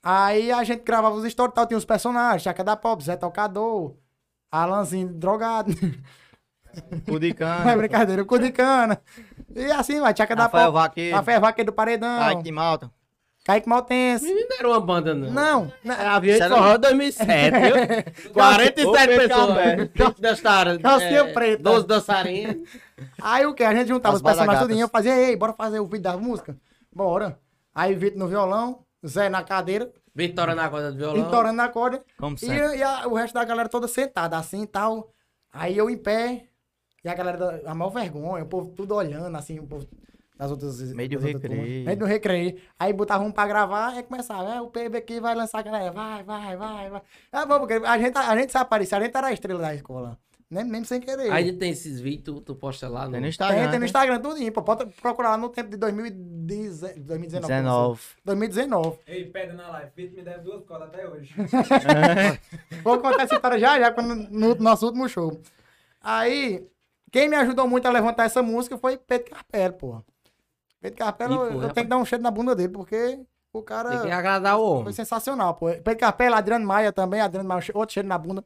C: Aí a gente gravava os stories e tal, tinha os personagens, Chaca da Pop, Zé Tocador, Alanzinho drogado. <laughs>
A: De
C: Não é brincadeira, o cu de cana. E assim, vai, Chaca da
A: Rafael
C: Pop.
A: Vaqueiro.
C: Rafael Vaqueiro do Paredão.
A: Ai, que malta.
C: Kaique Maltense.
B: Menino não era uma banda, não.
C: Não, não,
B: Era Avião de? Forró 2007, viu? <laughs> 47
A: Ô,
B: pessoas.
A: Pedro
B: 20 dançaram.
C: Calcinha preta.
B: 12 dançarinas.
C: Aí o que? A gente juntava
A: As
C: os personagens tudinho, eu fazia, ei, bora fazer o vídeo da música? Bora. Aí Vitor no violão, Zé na cadeira,
B: Vitória na corda do violão.
C: entorando na corda.
A: Como
C: E,
A: sempre.
C: e a- o resto da galera toda sentada, assim e tal. Aí eu em pé, e a galera, a maior vergonha, o povo tudo olhando, assim, o povo das outras...
A: Meio do recreio.
C: Meio do recreio. Aí botava um pra gravar, aí começava, é, o PB aqui vai lançar a galera, vai, vai, vai, vai. É bom, porque a gente, a gente se aparecia, a gente era a estrela da escola. Nem, nem sem querer.
B: Aí tem esses vídeos, tu, tu posta lá no...
A: Tem no
C: Tem,
A: Instagram.
C: tem no
A: né?
C: Instagram tudinho, pô. Pode procurar lá no tempo de 2010 2019.
A: 19.
C: 2019.
D: Ei, pedra na live. Vitor me deve duas cordas até hoje. <laughs>
C: Vou contar essa história já, já, quando, no nosso último show. Aí, quem me ajudou muito a levantar essa música foi Pedro Carpelo, porra. Pedro Carpelo,
B: Ih, pô,
C: eu,
B: rapaz.
C: tenho que dar um cheiro na bunda dele, porque o cara
B: Tem que agradar o
C: foi
B: homem.
C: sensacional, pô. Pedro Carpelo, Adriano Maia também, Adriano Maia, outro cheiro na bunda.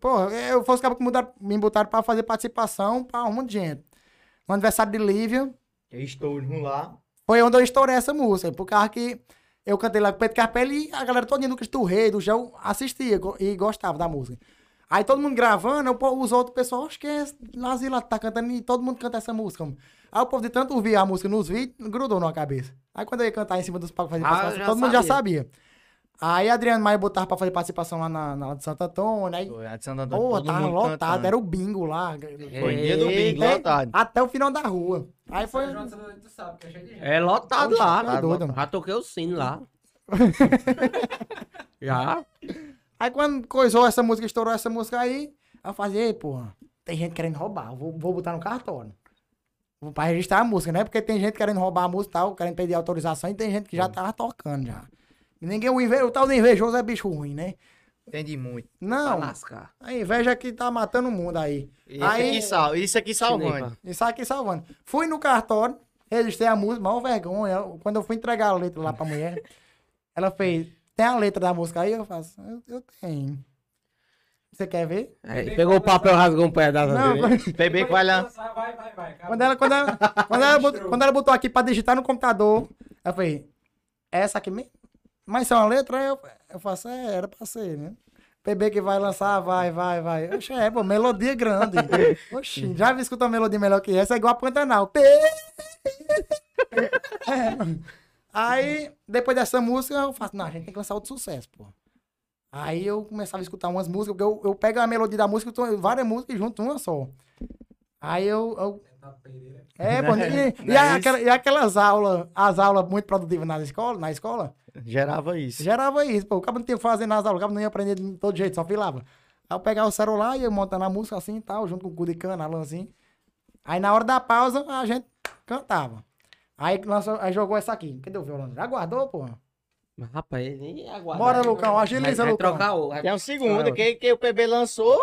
C: Porra, eu fosse que mudaram- me botaram pra fazer participação pra um monte de gente. No aniversário de Lívia,
A: Eu estou lá.
C: foi onde eu estourei essa música, por causa que eu cantei lá com o Pedro Carpelli e a galera toda do Cristo Rei, do Gel, assistia e gostava da música. Aí todo mundo gravando, eu, os outros pessoal, acho que é Lazila tá cantando e todo mundo canta essa música. Aí o povo de tanto ouvir a música nos vídeos, grudou na cabeça. Aí quando eu ia cantar em cima dos palcos fazer
B: Ah,
C: todo mundo já
B: sabia.
C: Aí Adriano Maia botava pra fazer participação lá na, na de Santo Antônio, aí,
A: Foi, a de Santo Antônio,
C: porra,
A: todo
C: tava lotado,
A: cantando.
C: era o bingo lá.
A: Foi dia do bingo,
C: Até-
A: lotado.
C: Até o final da rua. Aí foi...
D: É cheio de gente.
B: É lotado lá.
C: tá doido, mano.
B: Já toquei o sino lá. <laughs> Já.
C: Aí quando coisou essa música, estourou essa música aí, eu fazia, "Ei, porra, tem gente querendo roubar, vou, vou botar no cartório. Vou pra registrar a música, né? Porque tem gente querendo roubar a música e tal, querendo pedir autorização, e tem gente que já tava tocando já. E ninguém, o, inve... o tal do invejoso é bicho ruim, né?
A: Entendi muito.
C: Não, a inveja que tá matando o mundo aí.
A: Isso
C: Aí-
A: aqui, sal... Isso aqui salvando.
C: Isso aqui salvando. Fui no cartório, registrei a música, maior vergonha. Quando eu fui entregar a letra lá pra mulher, <laughs> ela fez, tem a letra da música aí? Eu faço, eu, eu tenho. Você quer ver?
B: Aí, pegou o papel, rasgou um pedaço
C: Não,
B: dele. <laughs>
A: PB que vai lá.
D: Vai, vai, vai.
C: Quando ela, quando, ela, quando, ela <laughs> botou, quando ela botou aqui pra digitar no computador, eu falei, é essa aqui mesmo? Mas isso é uma letra? Aí Eu, eu faço, é, era pra ser, né? PB que vai lançar, vai, vai, vai. Oxe, é, pô, melodia grande. <laughs> Oxi, já vi escutar uma melodia melhor que essa, é igual a Pantanal. P... <laughs> É. Aí, depois dessa música, eu faço, não, a gente tem que lançar outro sucesso, pô. Aí eu começava a escutar umas músicas, porque eu, eu pego a melodia da música, eu tô- várias músicas junto, uma só. Aí eu. eu- é, pô, e, <laughs> e,
A: Não é
C: aquela- e aquelas aulas, as aulas muito produtivas na escola, na escola,
A: Gerava isso.
C: gerava isso, pô. O cara não tinha fazer nas aulas, o cara não ia aprender de todo jeito, só filava. Aí eu pegava o celular e ia montando a música assim e tal, junto com o cu de cana, assim. Aí na hora da pausa, a gente cantava. Aí, lançou, aí jogou essa aqui. Cadê o violão? Já guardou, pô?
B: Mas, rapaz, ele nem aguarda.
C: Bora, Lucão, agiliza,
B: vai, vai
C: Lucão.
B: trocar o...
A: Tem um segundo que, que o PB lançou.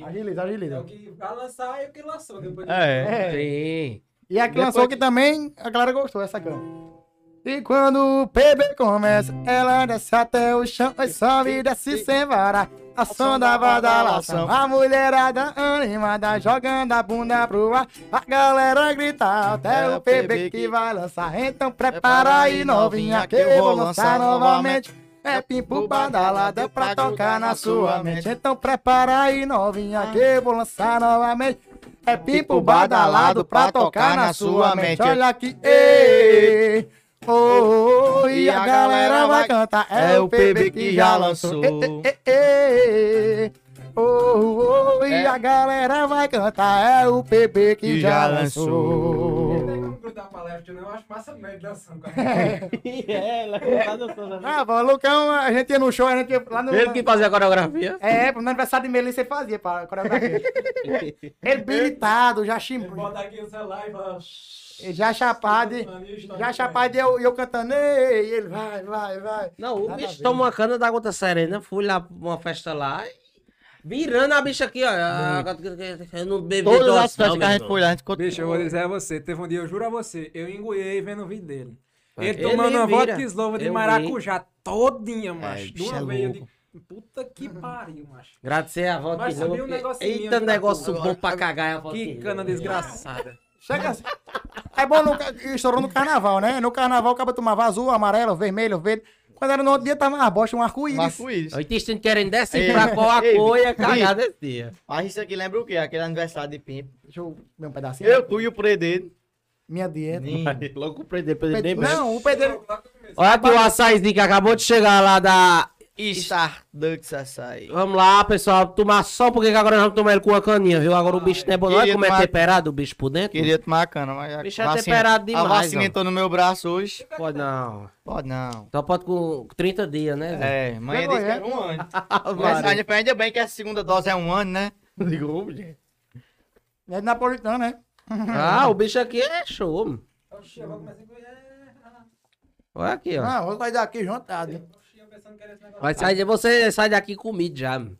C: Agiliza,
D: É
C: agiliza.
D: o que vai lançar e o que lançou depois. de-
A: É.
C: É.
B: Sim.
C: E a que
A: Depois
C: lançou
A: que-
C: que também a galera gostou, essa ó. E quando o PB começa, ela desce até o chão e sobe e desce sem varar. A som da badalação, a mulherada animada, jogando a bunda pro ar. A galera grita até o PB que vai lançar. Então prepara aí, novinha, que eu vou lançar novamente. É pimpo badalada pra tocar na sua mente. Então prepara aí, novinha, que eu vou lançar novamente. É pimpo badalado pra tocar na sua mente. Olha aqui, ei, oh, oh, e a galera vai cantar. É o PB que já lançou. Ei, ei, oh, oh, e
A: É.
C: a galera vai cantar. É o PB que já lançou.
D: Grudar pra left, não. Eu acho massa mesmo dançando com a <laughs>
B: É, ela tá dançando.
C: Ah, pô, Lucão, a gente ia no show, a gente ia lá no.
B: Ele que fazia a coreografia.
C: É, no aniversário de Melissa você fazia pra coreografia. <laughs> Ele habilitado, já
D: Ele
C: chimbo.
D: bota aqui o celular e fala...
C: Já chapado, já chapado e eu, eu cantando, ei, ele vai, vai, vai.
B: Não, o
C: Nada a
B: bicho toma uma cana da gota serena, fui lá pra uma festa lá e virando a bicha aqui, ó. Ah, Eu não bebi
A: Todas
B: doce,
A: as festas
B: não,
A: que a gente foi lá, a gente ficou...
D: Bicho, eu vou dizer a você, teve um dia, eu juro a você, eu engoiei vendo o vídeo dele. Ele,
B: Ele
D: tomando uma vodka slova de
B: Eu
D: maracujá todinha, macho. de
A: bicho
D: uma
A: é
D: digo, puta que pariu, macho.
B: Agradecer a
D: Mas
B: de novo.
D: subiu um
B: Eita, negócio bom pra cagar é a volta
D: Que
B: de
D: cana desgraçada.
C: Chega assim. É bom, no, estourou no carnaval, né? No carnaval, o cara tomava azul, amarelo, vermelho, verde. Quando era no outro dia, tava uma bosta, um arco-íris.
A: Arco-íris.
B: O intestino querendo decifrar qual a <laughs> cor e a cagada desse dia.
A: Mas isso aqui lembra o quê? Aquele aniversário de Pimp.
C: Deixa eu ver um pedacinho.
A: Eu, tu e o Prededo.
C: Minha dieta.
B: Logo ele
C: Pe-
B: nem.
C: Não, o pedreiro.
B: Olha aqui o açaizinho que acabou de chegar lá da...
A: Stardust açaí.
B: Vamos lá, pessoal, tomar só porque que agora nós vamos tomar ele com uma caninha, viu? Agora o bicho não é bom, não é como é
A: tomar-
B: temperado o bicho por dentro.
A: Queria tomar a cana, mas a
B: Bicho é
A: vacina-
B: temperado demais,
A: A vacina entrou no meu braço hoje.
B: Pode não.
A: Pode não.
B: Só pode com 30 dias, né? Zé?
A: É, disse que
C: é?
A: era um ano.
B: Maria. <laughs>
A: Mas ainda, bem que a segunda dose é um ano, né? <laughs> Digo, gente.
C: É de napolitano, né? <laughs>
B: Ah, o bicho aqui é show.
D: Oxi, eu vou começar.
B: Olha aqui, ó.
C: Não, vou sair daqui juntado. hein?
D: Eu pensando que era esse negócio.
B: Vai sair, de- você sai daqui comido já. mano.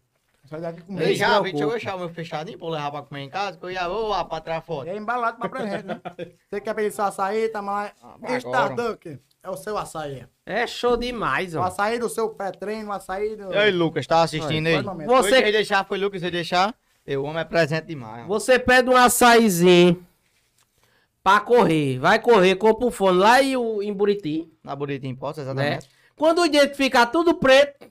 C: Sair daqui
A: Ei,
C: comigo.
A: já,
B: preocupe.
A: deixa eu deixar o meu fechadinho pra eu levar pra comer em casa, que eu ia, ô, lá pra trás foto.
C: É embalado pra presente, né? <laughs> Você quer pedir seu açaí, tá lá.
A: agora.
C: Starduck. É o seu açaí.
B: É show demais,
C: O
B: ó.
C: açaí do seu pré-treino, o açaí do.
A: E aí, Lucas, tá assistindo aí?
C: Momento.
A: Você quer deixar, foi Lucas, você deixar? Eu amo é presente demais.
B: você pede um açaizinho pra correr. Vai correr, compra um fone lá e o, em Buriti,
A: Na Boletim Impostos,
B: né?
A: exatamente.
B: Quando o dente ficar tudo preto,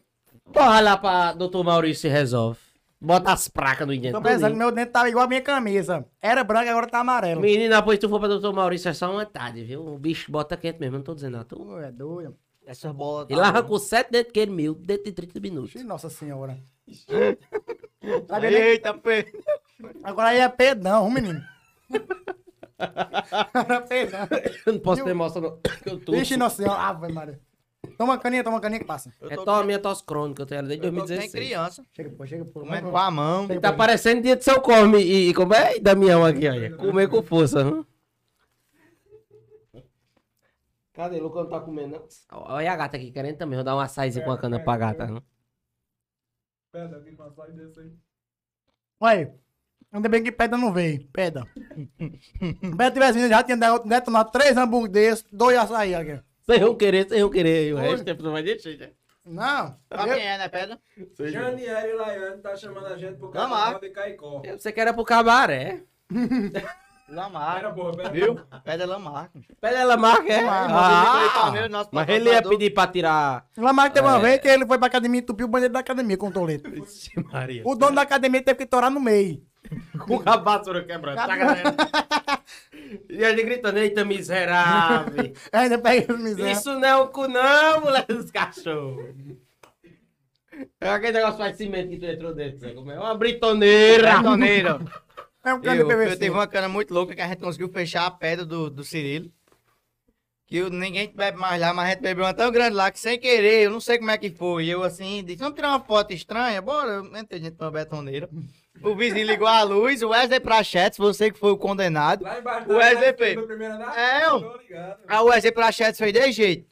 B: bora lá pra Dr. Maurício e resolve. Bota as placas no dente.
C: Tô pensando, meu dente tava igual a minha camisa. Era branco, agora tá amarelo.
B: Menina, pois tu for pra Dr. Maurício é só uma tarde, viu? O bicho bota quente mesmo, não tô dizendo nada. Tu...
C: É doido.
A: Essas bolas.
B: Ele arrancou sete dentes que ele mil dentro de 30 minutos.
C: Ixi, Nossa senhora. <laughs> Tá?
A: Eita, pe...
C: Agora aí é pedão, menino. <laughs> Agora é pedão.
B: Eu não posso
C: E o-
B: ter emoção, não. que <coughs> Eu tô.
C: Vixe, nossa senhora. Ave Maria. Toma uma caninha, toma uma caninha que passa.
A: Eu
B: É
A: tô
B: to, a
A: que-
B: minha tosse crônica, eu tenho ela desde
A: eu tô que nem
B: 2016.
A: criança,
C: Chega, pô, chega, pô.
A: comendo com a mão.
B: Tá parecendo dia de seu come e, e como é? E Damião aqui, olha. Comer com força. Hum? Cadê? O Lucas não tá comendo, não? Olha a gata aqui querendo também. Vou dar um açaizinho com a cana pra gata. Hum?
D: Pera, alguém passar e descer aí.
C: Olha, ainda bem que pedra não veio. Pedra. <laughs> pedra tivesse vindo, já tinha detonado três hambúrguer desses, dois açaí aqui.
B: Sem eu querer, sem eu querer. E o
C: Oi.
B: resto tempo não vai deixar, já.
C: Não.
A: Pra
C: eu-
A: quem é, né, Pedro?
D: Janieri Laiane tá chamando a gente pro
A: lá.
D: de Caicó.
B: Eu pensei que era pro cabaré. <laughs>
D: Porra, pera.
A: Viu? Pedro é Lamarca.
B: Pede ela marca, é?
A: Ah,
B: Ah, mas ele ia pedir pra tirar.
C: Lamarck teve uma
B: É.
C: vez que ele foi pra academia e entupiu o banheiro da academia com o toleto. <laughs>
B: Ixi, Maria.
C: O dono da academia teve que torar no meio. <laughs>
B: Com a vassoura quebrando. E gente gritando, eita miserável. <laughs>
C: Ainda pega os.
B: Isso não é o cu não, moleque dos cachorros. É aquele negócio faz cimento que tu entrou dentro, sabe como é? Uma britoneira.
A: Betoneiro. <laughs>
C: É um cano de
A: Eu, eu
C: PVC.
A: teve uma cana muito louca que a gente conseguiu fechar a pedra do, do Cirilo. Que eu- ninguém bebe mais lá, mas a gente bebeu uma tão grande lá que sem querer, eu não sei como é que foi. Eu assim, disse, vamos tirar uma foto estranha? Bora, eu entrei dentro de uma betoneira. O vizinho ligou a luz, o Wesley Prachetes, você que foi o condenado.
D: Lá embaixo
A: O Wesley fez.
D: do primeiro andar?
A: É, eu.
D: Tô ligado.
A: A Wesley Prachetes fez desse jeito.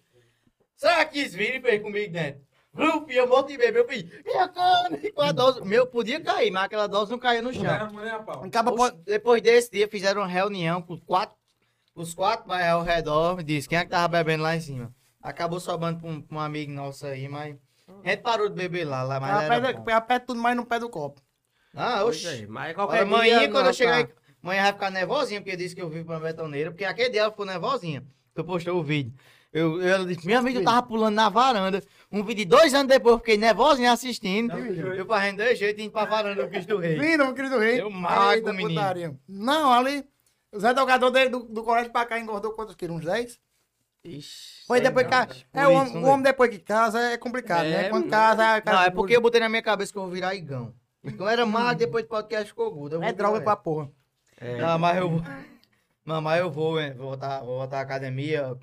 A: Será que quis vir e fez comigo dentro? Rupi, eu morto de beber, eu fiz, e a cana? E com a dose, meu, podia cair, mas aquela dose não caía no chão.
D: Não.
C: Acaba
A: Depois desse dia, fizeram uma reunião com os quatro, os quatro mais ao redor. Disse quem é que tava bebendo lá em cima. Acabou sobrando pra um, pra um amigo nosso aí, mas. A gente parou de beber lá, lá mas
C: pega, tudo mais no pé do copo.
A: Ah,
B: Pois é,
A: oxe.
B: Mas qualquer
A: Amanhã,
B: dia,
A: quando eu chegar
B: tá-
A: aí, amanhã vai ficar nervosinha, porque disse que eu vivo pra betoneira, porque aquele dia ela ficou nervosinha. que Eu postei o vídeo. Eu, eu- ela disse, minha amiga, eu tava pulando na varanda. Um vídeo de dois anos depois, eu fiquei nervosinha assistindo. eu fazendo dois jeito indo pra varanda do Cristo Rei.
C: Lindo, meu querido rei.
A: Eu mago, menino.
C: putaria. Não, ali. O Zé Delgador dele do, do colégio pra cá engordou quantos quilos? Uns 10?
A: Ixi,
C: Foi
A: sei
C: depois
A: não,
C: que. É, o,
A: isso,
C: homem, o homem depois que casa é complicado,
B: É,
C: né? Quando
B: mano.
C: casa.
A: Não, é porque eu botei na minha cabeça que eu vou virar igão. Então era magro, depois do podcast ficou gordo.
C: É droga pra porra.
A: Não, mas eu vou. Não, mas eu vou, hein, vou voltar, vou voltar à academia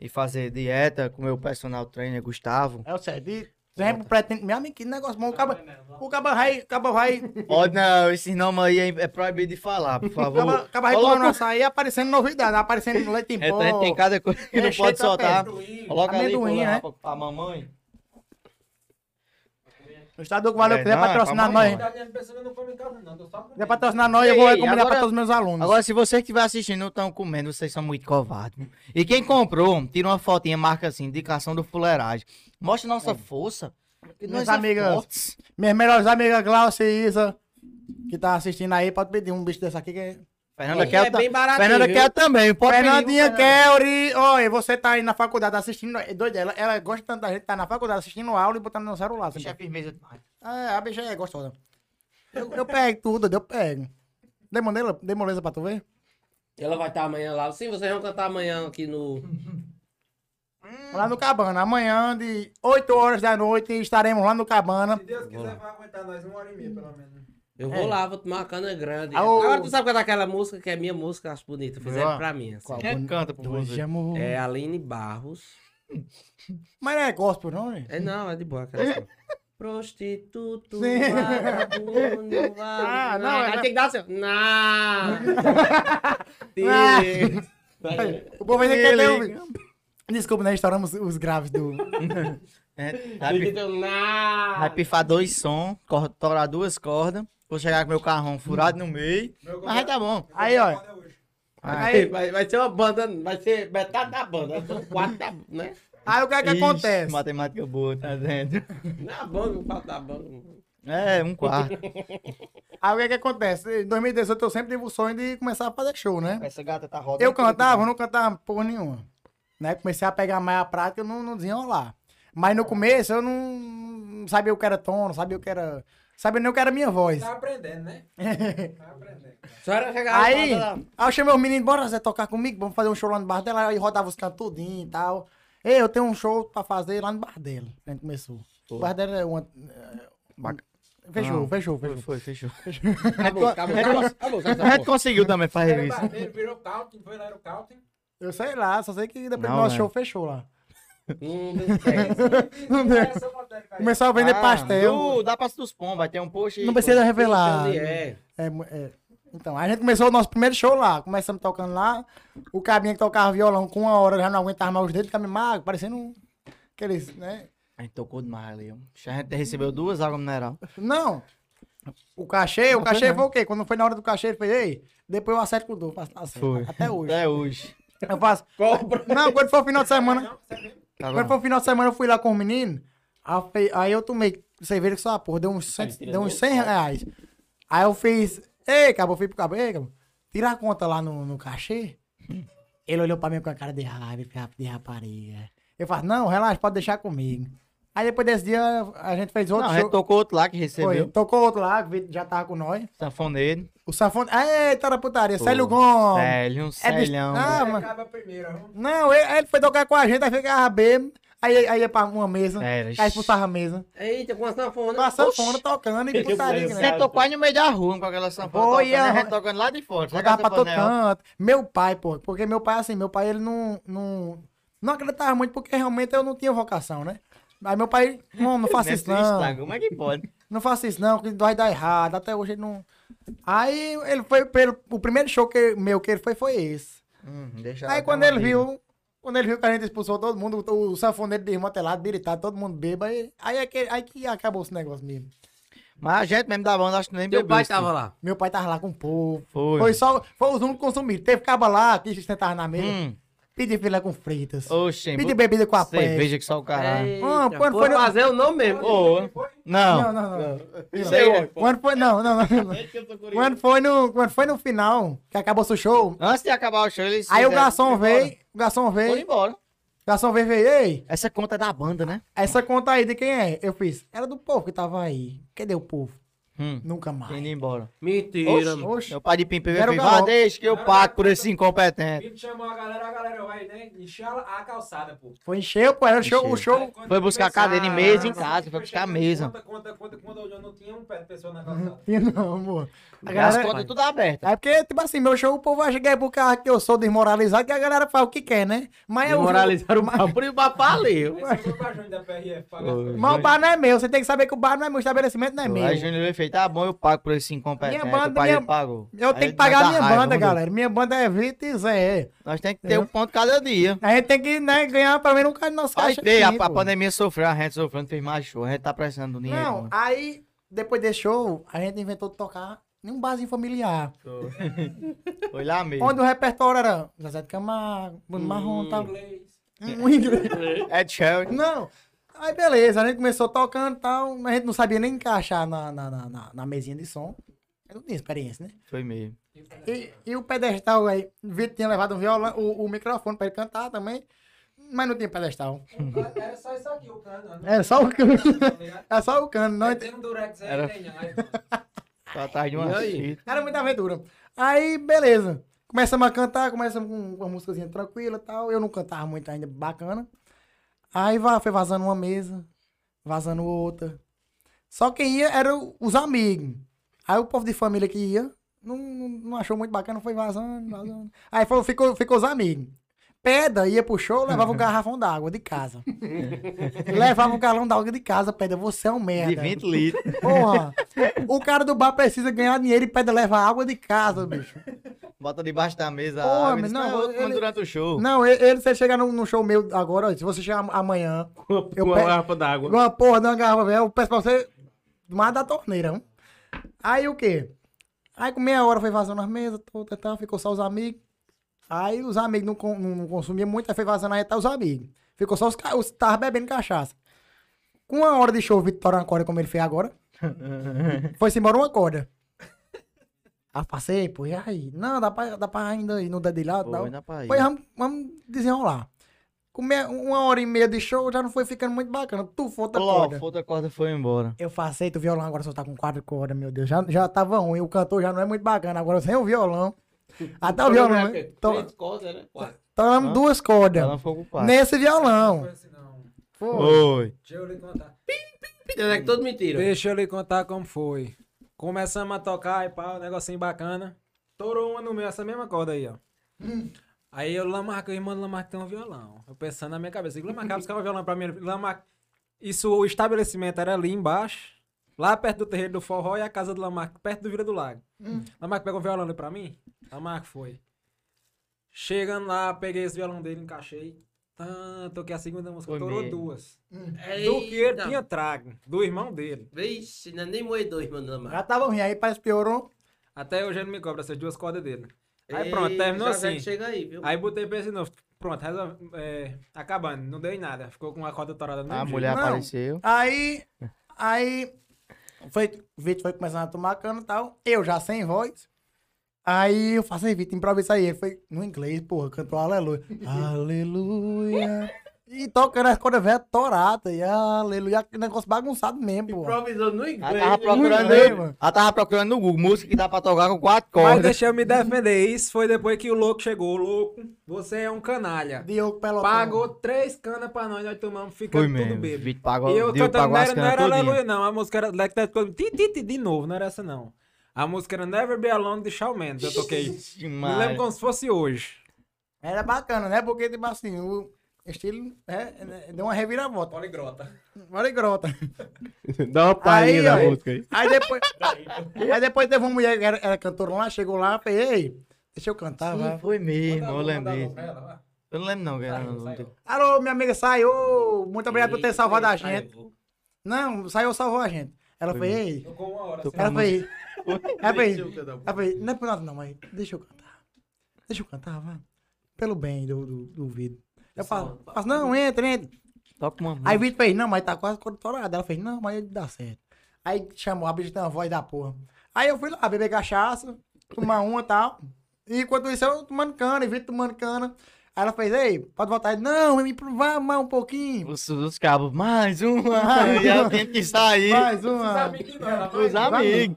A: e fazer dieta com o meu personal trainer, Gustavo.
C: É o certo. E sempre pretende. Meu amigo, que negócio bom. O caba, o caba vai. O caba vai. O
A: Pode não, esses nomes aí é, é proibido de falar, por favor.
C: o caba vai tomando açaí aparecendo novidade. Aparecendo leite em
A: É,
C: pó.
A: gente tem cada coisa que
C: É,
A: não pode
C: de
A: soltar.
D: Amendoim.
A: Coloca ali
C: Amendoim,
A: pro,
C: né?
A: pra, pra mamãe.
C: O Estado do Valeu
A: É,
C: quiser
A: não, é
C: patrocinar nós.
D: Tá comendo.
C: Quiser patrocinar nós, eu vou recomendar pra todos os meus alunos.
A: Agora, se você que estiver assistindo não estão comendo, vocês são muito covardes. E quem comprou, tira uma fotinha, marca assim, indicação do fuleiragem. Mostra nossa força. Que
C: Minhas
A: nós é
C: amigas-
A: fortes.
C: Minhas melhores amigas, Glaucia e Isa, que tá assistindo aí, pode pedir um bicho desse aqui que é.
A: Fernanda
B: É
A: quer,
B: bem baratinho,
A: Fernanda
B: viu?
A: quer também. Pode pedir,
C: Fernandinha? Kelly, oi, você tá aí na faculdade assistindo, é doida, ela, ela gosta tanto da gente, tá na faculdade assistindo aula e botando no celular.
A: Bicha é firmeza demais.
C: é, a bicha é gostosa. Eu, eu pego tudo, eu pego. Dei moleza, pra tu ver?
B: Ela vai estar amanhã lá. Sim, vocês vão cantar amanhã aqui no. <laughs>
C: Lá no Cabana, amanhã de 8 horas da noite estaremos lá no Cabana.
D: Se Deus quiser, vai aguentar nós uma hora e meia, pelo menos.
B: Eu vou lá, vou tomar uma cana grande.
C: Ah, o-
B: Agora tu sabe cantar aquela música que é minha música, acho bonita. Fizeram pra mim. Assim.
C: Qual?
A: Quem canta por você?
C: amor.
B: É Aline Barros. <laughs>
C: Mas não é gospel, não, né?
B: É não, é de boa aquela assim. Prostituto, vagabundo, <laughs>
C: Ah, não,
B: Aí
C: é-
B: tem que dar assim. <laughs> Não.
C: Ah.
B: Sim.
C: O povo ainda quer ter
A: Ele-.
C: Desculpa, né? Estouramos os graves do...
A: É,
B: Tem
A: vai,
B: que
A: pi-
B: ter não.
A: vai pifar dois sons, cor- torar duas cordas. Vou chegar com meu carrão furado no meio.
D: Meu
A: Mas tá bom.
C: Aí, ó.
D: é.
B: Aí, vai, vai ser uma banda, vai ser metade da banda, são quatro da, né?
C: Aí o que é que
A: Ixi,
C: acontece?
A: Matemática boa, tá dentro.
B: Não é a banda, não falta da banda.
A: É, um quarto.
C: Aí o que é que acontece? Em 2018 eu sempre tive o sonho de começar a fazer show, né?
A: Essa gata tá rodando.
C: Eu cantava, eu não cantava porra nenhuma. Né? Comecei a pegar mais a prática, eu não, não desenrolar. Mas no começo eu não, não sabia o que era tom, não sabia o que era. Sabia nem o que era minha voz.
D: Tá aprendendo, né? <laughs> Tá aprendendo.
B: Só era chegar
C: Aí, aí eu chamei os meninos, bora Zé tocar comigo, vamos fazer um show lá no bar dela. Aí rodava os cantos tudinho e tal. Ei, eu tenho um show pra fazer lá no bar dela. A gente começou. O bar dela é uma.
A: Baca-
C: Fechou,
A: Não.
C: fechou,
A: Foi,
C: fechou.
A: foi, fechou.
B: Acabou, acabou, acabou, acabou,
A: A gente conseguiu também fazer isso.
D: barbeiro, virou Calvin, foi lá era o.
C: Eu sei lá, só sei que depois do nosso
A: né?
C: show fechou lá.
B: Não deu certo.
C: Não deu. Começou a vender
A: Ah,
C: pastel.
A: do- da Praça dos Pombos, vai ter um post aí.
C: Não precisa revelar.
B: É?
C: É, mu- é. Então, a gente começou o nosso primeiro show lá. Começamos tocando lá. O cabinha que tocava violão com uma hora já não aguentava mais os dedos, ficava magro, parecendo um. Aqueles, né?
A: A gente tocou demais ali. A gente recebeu duas águas mineral.
C: Não. O cachê, o cachê foi o quê? Quando foi na hora do cachê, ele fez, ei, depois eu acerto com o acerto. Até hoje.
A: Até hoje.
C: Eu faço.
B: Compra.
C: Não, quando foi o final de semana.
D: Não, você viu?
A: Tá bom.
C: foi o final de semana, eu fui lá com o menino. Aí eu, tomei cerveja que só, porra, deu uns, cento, deu uns 100 reais. Aí eu fiz, ei, cabo, eu fui pro cabo, ei, tira a conta lá no, no cachê. Ele olhou pra mim com a cara de raiva, de rapariga. Eu falei, não, relaxa, pode deixar comigo. Aí depois desse dia a gente fez outro
A: Não, a gente
C: show.
A: tocou outro lá que
C: Foi,
A: recebeu.
C: tocou outro lá, que já tava com nós.
A: Sanfoneiro.
C: O Safone. Eita, da putaria.
A: Pô,
C: Célio Gomes.
A: Célio, um
C: É de-
A: Célio.
C: Ah, mano. Não, ele, ele foi tocar com a gente, aí ficava bêbado. Aí, aí ia pra uma mesa.
A: Era,
C: Aí expulsava a mesa.
B: Eita, com a sanfona.
C: Com a sanfona tocando e putaria. Né?
A: Você tocou aí no meio da rua com aquela sanfona
C: Foi,
A: tocando, a
C: é,
A: gente tocando lá de fora. Sabe
C: Botava pra todo canto. Meu pai, pô, porque meu pai, assim, meu pai, ele não, não, não acreditava muito, porque realmente eu não tinha vocação, né? Aí meu pai, não, não faça isso não,
A: Instagram, Como é que pode? <laughs>
C: não faça isso não, que vai dar errado, até hoje ele não... Aí ele foi, pelo, o primeiro show que, meu que ele foi, foi esse.
A: Hum, deixa
C: Aí quando ele
A: uma
C: viu, quando ele viu que a gente expulsou todo mundo, o, o sanfoneiro desmantelado, biritado, todo mundo bêbado, aí, aí, é que, aí que acabou esse negócio mesmo.
A: Mas a gente mesmo da banda, acho que nem bebeu
B: pai tava lá.
C: Meu pai tava lá com o povo.
A: Foi.
C: Foi só, foi os únicos consumidos. Teve caba lá, que sentava na mesa.
A: Hum.
C: Pedir filé com fritas.
A: Oxe,
C: Pedir bebida com a pé.
A: cerveja que só o caralho.
B: Eita,
C: Ah, quando foi no-
B: fazer o nome mesmo.
C: Não,
A: não.
C: não, não.
A: Sei,
C: Não. Quando foi, não, não, não. não. Quando foi no, quando foi no final, que acabou o show,
A: Antes de acabar o show, eles
C: aí o
A: fizeram-
C: garçom
A: embora.
C: veio, o garçom
A: Foram
C: veio, o
A: embora.
C: garçom veio, veio, ei,
A: Essa conta é da banda, né?
C: essa conta aí de quem é? Eu fiz, era do povo que tava aí. Cadê o povo?
A: Hum.
C: Nunca mais.
A: Indo embora.
B: Mentira.
A: Oxe,
B: mano.
C: Oxe.
A: Meu pai de Pimpe
C: Era o
A: veio e. "Vá, deixa que eu pago por esse incompetente.
D: Chamou a galera, a galera vai, né? Encher a, a calçada, pô.
C: Foi encher, pô, era o show, o
A: Encheu.
C: show.
D: Quando
A: Foi buscar
D: começar-
A: cadeira e mesa em casa, foi buscar mesa.
D: Conta, conta, conta, quando eu não tinha um pé de pessoa na calçada.
C: Tinha não, amor. A
A: As
C: galera,
A: contas tudo abertas.
C: é porque, tipo assim, meu show, o povo acha que é por causa que eu sou desmoralizado, que a galera faz o que quer, né? Mas é o
B: Demoralizaram o papo e o papo valeu.
D: Esse foi pra Júnior da PRF pagar as
A: Ô,
D: coisas.
C: Mas o bar não é meu, você tem que saber que o bar não é meu, o estabelecimento não é meu.
A: Aí Júnior veio e fez, tá bom, eu pago por esse incompetente.
C: Minha banda, minha-
A: pagou.
C: Eu tenho que pagar a minha
A: raiva,
C: banda, galera. Minha banda é Vitor e Zé.
A: Nós temos que ter um ponto cada dia.
C: A gente tem que né, ganhar pelo menos um cara de nossa
A: Vai
C: caixa.
A: a,
C: aqui,
A: a
C: pô.
A: pandemia sofreu, a gente sofreu, não fez mais show, a gente tá precisando do dinheiro.
C: Não, aí, depois desse show, a gente inventou de tocar em um barzinho familiar.
A: Foi lá mesmo.
C: Onde o repertório era Zezé de Camargo, Bruno Marrom e tal.
D: Inglês.
C: Um inglês.
A: É Cherry.
C: Não. Aí beleza, a gente começou tocando e tal, mas a gente não sabia nem encaixar na, na, na, na- na mesinha de som. Eu não tinha experiência, né?
A: Foi mesmo.
C: E, e o pedestal aí, o Vitor tinha levado um violão, o, o microfone pra ele cantar também, mas não tinha pedestal.
D: Era só isso aqui, o cano. não-
C: É só o cano.
D: tá ligado?
C: É só o cano, não.
D: Tem um durex aí,
A: Era-
D: tem. Aí,
A: Só atrás de uma fita.
C: Era muita aventura. Aí, beleza. Começamos a cantar, começamos com uma músicazinha tranquila e tal. Eu não cantava muito ainda, bacana. Aí foi vazando uma mesa, vazando outra. Só quem ia eram os amigos. Aí o povo de família que ia, não, não, não achou muito bacana, foi vazando, vazando. Aí foi- ficou, ficou os amigos. Pedra ia pro show, levava um garrafão d'água de casa. levava um galão d'água de casa, Pedra, você é um merda.
A: De 20 litros.
C: Porra, o cara do bar precisa ganhar dinheiro e pede levar água de casa, bicho.
A: Bota debaixo da mesa.
C: Porra,
A: água,
C: mas não,
A: "Não, eu tomo
C: ele-
A: durante o show.
C: Não, ele, ele- se ele chegar no, no show meu agora, se você chegar amanhã,
B: Com
C: Eu
B: uma garrafa d'água.
C: uma porra de uma garrafa velha, eu peço pra você mais da torneira. hum. Aí o quê? Aí com meia hora foi vazando as mesas, toda, tal, ficou só os amigos. Aí os amigos não, não, não consumiam muito, aí foi vazando aí até os amigos. Ficou só os ca- os tava bebendo cachaça. Com uma hora de show, o Vitor uma corda como ele fez agora. <laughs> Foi-se embora uma corda. Aí passei, pô, e aí? Não, dá pra, dá pra ainda ir no dedilhado e tal.
A: ainda pra ir.
C: Pois vamos, vamos desenrolar. Com uma hora e meia de show já não foi ficando muito bacana. Tu outra
A: Plof,
C: corda.
A: outra corda foi embora.
C: Eu facei, o violão agora só tá com quatro cordas, meu Deus. Já, já tava ruim, o cantor já não é muito bacana. Agora sem o violão. Até o violão. né? Tô,
B: Três cordas, né? Quatro.
A: Hã?
C: duas cordas.
A: Ela ficou ocupada.
C: Nesse
D: não
C: violão.
D: foi assim, não.
C: Foi.
A: Oi.
D: Deixa eu lhe contar.
B: É que todo mentira.
D: Deixa eu lhe contar como foi. Começamos a tocar e pá, um negocinho bacana. Torou uma no meio, essa mesma corda aí, ó. Aí eu, Lamarca, o irmão do Lamarca tem um violão. Eu pensando na minha cabeça, Lamarca, buscar um violão pra mim. Lamarca, isso, o estabelecimento era ali embaixo, lá perto do terreiro do forró e a casa do Lamarca, perto do Vira do Lago. Lamarca pegou um violão ali pra mim? Lamarca foi. Chegando lá, peguei esse violão dele, encaixei. Tá, toquei a segunda música,
A: Foi
D: torou
A: mesmo.
D: duas. Do que ele tinha trago, do irmão dele.
B: Vixe, não é nem moedor, mandando
C: Já tava ruim, aí parece que piorou.
D: Até hoje ele me cobra essas duas cordas dele. Aí pronto, terminou assim.
B: Chega aí, viu?
D: Aí botei pra esse novo. Pronto, resolve, é, acabando. Não deu em nada. Ficou com a corda torada no
A: A mulher
C: Não.
A: apareceu.
C: Aí, aí, foi, o Vitor foi começando a tomar cano e tal. Eu já sem voz. Aí eu faço aí, Vitor, improvisa aí. Ele foi no inglês, porra, cantou aleluia. <laughs> aleluia. E tocando as cordas velhas toradas. E aleluia, que negócio bagunçado mesmo, pô.
B: Improvisou no
A: Ela
B: inglês.
A: tava procurando,
C: bem, mano.
A: ela tava procurando no Google música que dá pra tocar com quatro
D: Mas
A: cordas.
D: deixa eu me defender. Isso foi depois que o louco chegou. O louco, você é um canalha.
C: Diogo Pelotão.
D: Pagou três canas pra nós, nós tomamos, ficando tudo
A: mesmo.
D: bêbado.
A: Pagou,
D: E eu
A: Diogo
D: cantando,
A: pagou
D: não era, não era. Aleluia, não. A música era Like That Cold- Ti, ti, ti, de novo, não era essa não. A música era Never Be Alone de Shawn Mendes, eu toquei. Me lembro como se fosse hoje.
C: Era bacana, né? Porque, tipo assim, o estilo é, é, deu uma reviravolta.
D: Poligrota.
C: Olha grota.
B: Dá uma palhinha da música aí.
C: Aí depois. aí depois teve uma mulher que era, era cantora lá, chegou lá, falei, ei, deixa eu cantar,
A: Sim,
C: vai.
A: foi mesmo, eu lembrei. Eu não lembro não, cara. não tem-
C: Alô, minha amiga saiu. Muito obrigado por ter salvado a gente. Não, saiu, salvou a gente. Ela foi, ei.
D: Tocou uma hora. Assim.
C: Ela foi. Ela foi. Ela foi, não é por nada, não, mas deixa eu cantar. Deixa eu cantar, vai. Pelo bem do, do, do vídeo. Eu falo, faço, não, entra, entra.
A: Toca uma
C: Aí o Vitor fez, não, mas tá quase cortorado. Ela fez, não, mas dá certo. Aí chamou, a bicha tem uma voz da porra. Aí eu fui lá beber cachaça, tomar uma e tal. E enquanto isso eu tomando cana, e Vitor tomando cana. Aí ela fez, ei, pode voltar. Ele, não, me provar mais um pouquinho.
A: Os, os cabos, mais uma. e ela <laughs> tem que sair.
C: Mais uma.
A: Os amigos.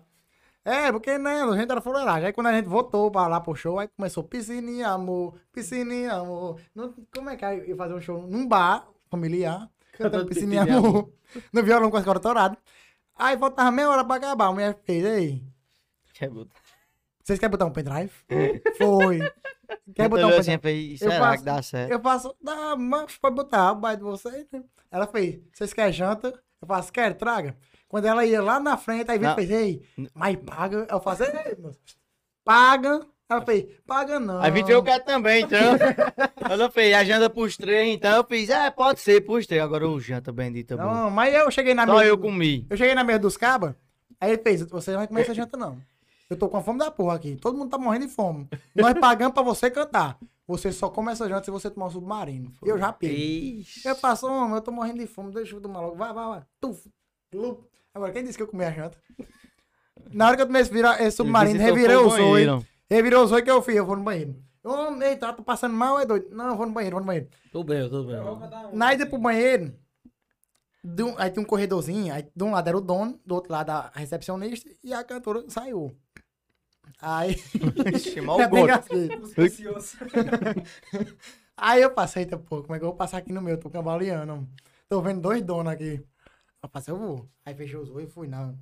C: É, porque, né, a gente era fuleiragem. Aí quando a gente voltou pra lá pro show, aí começou piscininha, amor, piscininha, amor. Não, como é que é ia fazer um show num bar familiar, cantando piscininha, amor, <laughs> no violão com as cordas touradas. Aí faltava meia hora pra acabar. A mulher fez, ei,
A: Quer botar-
C: vocês querem botar um pendrive? <laughs> Foi. Quer
A: Eu
C: botar um
A: assim,
C: pendrive?
A: eu falei,
C: Eu
A: será
C: faço-
A: que dá certo?
C: Eu faço, dá, mas pode botar, o baile de vocês, né? Ela fez, vocês querem janta? Eu faço, quer, traga. Quando ela ia lá na frente, aí Vitor
A: Não.
C: fez, ei, mas paga. Eu faço, ei, moço, paga. Ela fez, paga não.
A: Aí Vitor eu quero também, então. <laughs> Ela fez a janta pros três, então eu fiz, é, pode ser pros três. Agora o janta bendita bom.
C: Não, mas eu cheguei na
A: Só
C: mesa.
A: eu comi.
C: Eu cheguei na mesa dos cabas, aí ele fez, você não vai comer essa janta não. Eu tô com a fome da porra aqui. Todo mundo tá morrendo de fome. Nós pagamos pra você cantar. Você só come essa janta se você tomar um submarino. Eu já peguei. Eu faço, homem, eu tô morrendo de fome, deixa eu tomar logo. Vai, vai, vai. Tuf, lup. Agora, quem disse que eu comi a janta? Na hora que eu tomei esse, vira- esse submarino, revirei
A: "Tô
C: os
A: banheiro."
C: Revirei os olhos que eu fiz, eu vou no banheiro. Homem, eita, tô passando mal, é doido. Não, eu vou no banheiro, vou no banheiro.
B: Tô bem, tô bem.
C: Na ida pro banheiro, de um- aí tem um corredorzinho, aí de um lado era o dono, do outro lado a recepcionista e a cantora saiu. Aí.
A: Ixi, <laughs> mal. <laughs>
C: Aí eu passei, eita, pô, como é que eu vou passar aqui no meu? Tô cambaleando. Tô vendo dois donos aqui. Eu passei, eu vou. Aí fechou os olhos e fui na,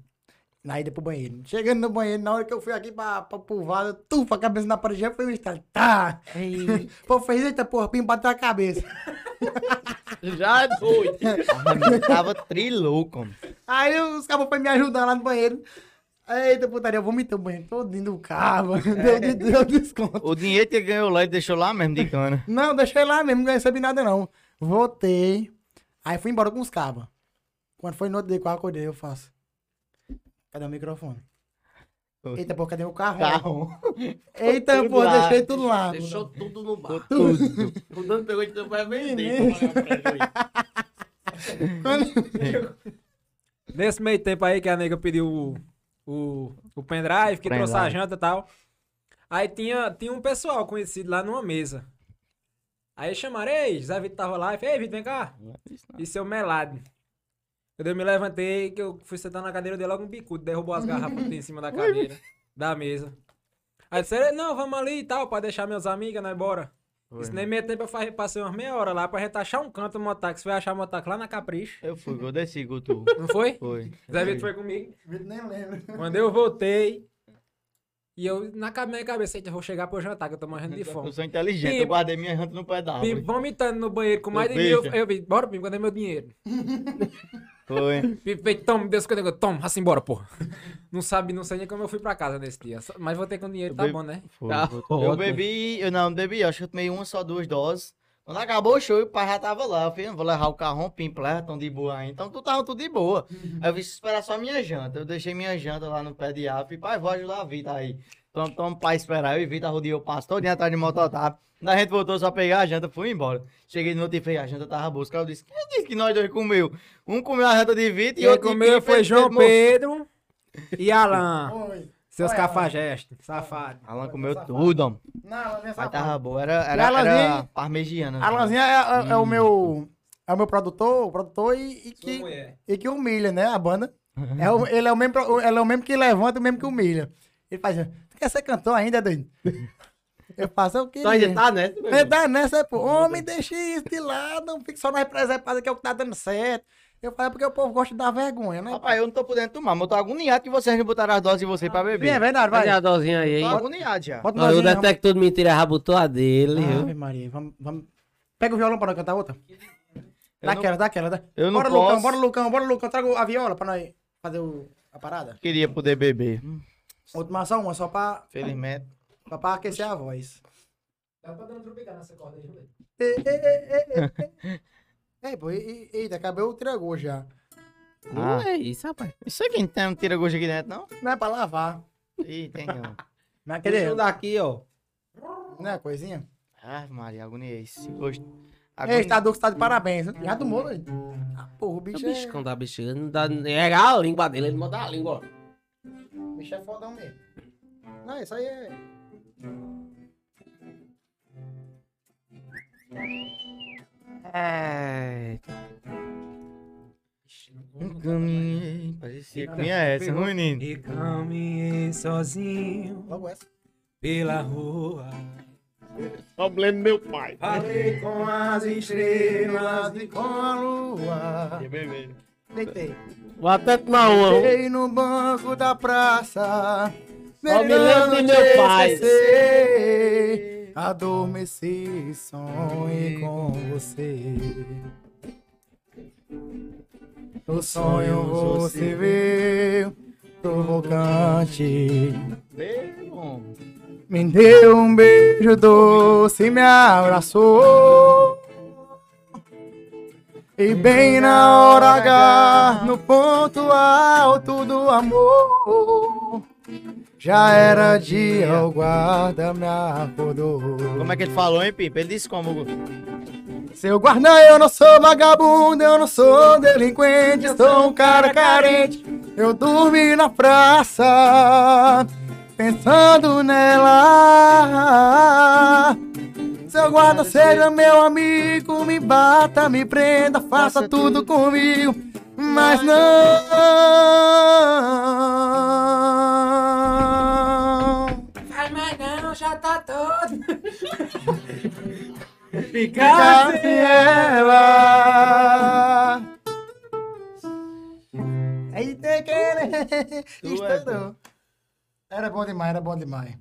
C: na ida pro banheiro. Chegando no banheiro, na hora que eu fui aqui pra, pra pulvada, tufa, a cabeça na parede, já foi um estalo. Tá! <laughs> Pô, fez, eita, porra, pim, bateu a cabeça. <laughs>
B: Já é doido.
A: Eu Tava trilouco. mano.
C: Aí os cabos foram me ajudar lá no banheiro. Eita, putaria, eu vomitei o banheiro todinho do carro. Deu, de- deu desconto.
A: O dinheiro que ganhou lá, ele deixou lá mesmo de cana.
C: Não, deixei lá mesmo, não recebi nada não. Voltei. Aí fui embora com os cabos. Quando foi no outro dia que eu acordei, eu faço. Cadê o microfone? Eita, pô, cadê o carro?
A: Carro.
C: Eita,
A: Tudo
C: pô,
A: lá.
C: deixei tudo lá.
B: Deixou tudo no bar.
A: Tudo. <laughs>
B: O dono pegou de tempo vai vender.
C: Quando- <laughs>
D: Nesse meio tempo aí que a nega pediu o, o, o pendrive, que trouxe a
A: Pendrive.
D: janta e tal. Aí tinha, tinha um pessoal conhecido lá numa mesa. Aí chamaram, ei, Zé Vitor tava lá. E falei, ei, Vitor, vem cá. E seu melado. Quando eu me levantei, que eu fui sentar na cadeira dele, logo um bicudo, derrubou as garrafas em cima da <laughs> cadeira, da mesa. Aí disseram, não, vamos ali e tal, pra deixar meus amigos, nós bora. Isso nem meio tempo eu fa- passei umas meia hora lá pra gente achar um canto no motax. Foi achar o motax lá na Capricho.
A: Eu fui, eu desci tu.
D: Não foi?
A: Foi.
D: Zé Vitor foi comigo.
C: Nem lembro.
D: Quando eu voltei, e eu na minha cabeça, "Eita, eu vou chegar pro jantar, que eu tô morrendo de <laughs>
A: Eu
D: fome.
A: sou inteligente,
D: Pim.
A: eu guardei minha janta no pé da
D: Pim,
A: árvore.
D: vomitando no banheiro com mais de mil. Eu vi, bora, Pim, cadê meu dinheiro? <laughs>
A: Foi.
D: Pim, feito, toma, Deus, cadê eu? Toma, assim embora, porra. <laughs> Não sabe, não sei nem como eu fui pra casa nesse dia. Mas voltei com dinheiro, tá
A: Eu
D: bom, né?
A: Foi,
B: Tá.
A: Eu bebi, eu não, não bebi, acho que eu tomei uma só, duas doses. Quando acabou o show, o pai já tava lá. Eu falei, "Não vou levar o carrão, pim, plé, tão de boa aí. Então tu tava tudo de boa. Aí eu vim esperar só minha janta. Eu deixei minha janta lá no pé de árvore. Falei, pai, vou ajudar a Vita aí. Então, toma pai esperar. Eu e Vita rodeou o passo todo dia atrás de. Quando a gente voltou só pegar a janta, fui embora. Cheguei no outro e falei, a janta tava boa. Os caras disse, quem disse que nós dois comeu? Um comeu a janta de Vita e
D: Quem
A: outro
D: comeu foi João. Pedro e Alan.
C: Oi.
D: Seus cafajestes, safado.
A: Alan comeu tudo, homem.
C: Não, ela nem
A: Mas tava boa. Era, era,
C: a Lanzinha?
A: era parmegiana.
C: A Lanzinha é, é- é o
A: Hum.
C: meu é o meu produtor, o produtor e, e que,
D: mulher.
C: e que humilha, né? A banda. <laughs> É o- ele, é o mesmo, ele é o mesmo que levanta e o mesmo que humilha. Ele faz, tu quer ser cantor ainda, doido? <laughs> Eu faço o que?
B: Tu ainda tá nessa, meu?
C: Dá nessa, pô. Homem, deixa isso de lado, não fique só na representada que é o que tá dando certo. Eu falo, é porque o povo gosta de dar vergonha, né?
A: Rapaz, eu não tô podendo tomar, mas eu tô agoniado que vocês não botaram as doses de vocês pra
C: Sim, é
A: beber.
C: verdade, vai.
B: Cadê a dosinha aí?
A: Tô
B: hein?
A: agoniado já.
C: Bota
B: o detector de mentira já botou a dele, viu?
C: Ave Maria, vamos, vamos. Pega o violão pra nós cantar outra. Dá
A: não-
C: aquela, dá aquela. Dá.
A: eu não
C: bora, Lucão,
A: posso.
C: bora, Lucão, bora, Lucão. Traga a viola pra nós fazer o, a parada.
A: Queria poder beber.
C: Última só uma, só pra,
A: Felizmente.
C: pra, pra aquecer a voz.
D: Dá pra dar um tropicar nessa corda aí, <laughs>
C: Ei, ei, ei, ei, ei. Ei, pô, e- e- eita, acabei o tragou já.
B: Não é isso, rapaz.
A: Isso aqui não tem um tira-gosto aqui dentro, não?
C: Não é pra lavar.
A: Ih, tem não. <laughs>
C: Não é
B: Deixa
C: aquele,
B: um daqui, ó.
C: não é coisinha?
A: Ah, Maria, agoniei. Esse gosto.
C: Ei,
A: Agoni...
C: tá Duque, tá de parabéns. Já tomou, velho? Ah, porra, o
B: O
C: bicho é...
B: bicho da bexiga não dá. É a língua dele, ele manda a língua, ó.
C: O bicho é fodão mesmo. Não, isso aí é...
B: É.
A: Um caminhei. Parecia que vinha essa, não, menino?
D: E caminhei sozinho
C: Logo essa.
D: pela rua.
B: Problema meu pai.
D: Falei com as
C: Estrelas e com a lua. Deitei.
B: Vou até tomar uma. ó.
C: Deitei no banco da praça.
B: Só me lembro de meu pai.
C: Adormeci, sonhei com você. No sonho você veio, provocante. Me deu um beijo doce, me abraçou. E bem na hora H, no ponto alto do amor. Já era dia, o guarda me acordou.
A: Como é que ele falou, hein, Pipa? Ele disse como?
C: Seu guarda, eu não sou vagabundo, eu não sou delinquente, eu sou um cara carente. Eu dormi na praça, pensando nela. Seu guarda, seja meu amigo, me bata, me prenda, faça tudo comigo, mas não.
D: Faz mais não, já tá todo.
C: Ficar sem ela. Aí tem que. Estourou. Era bom demais, era bom demais.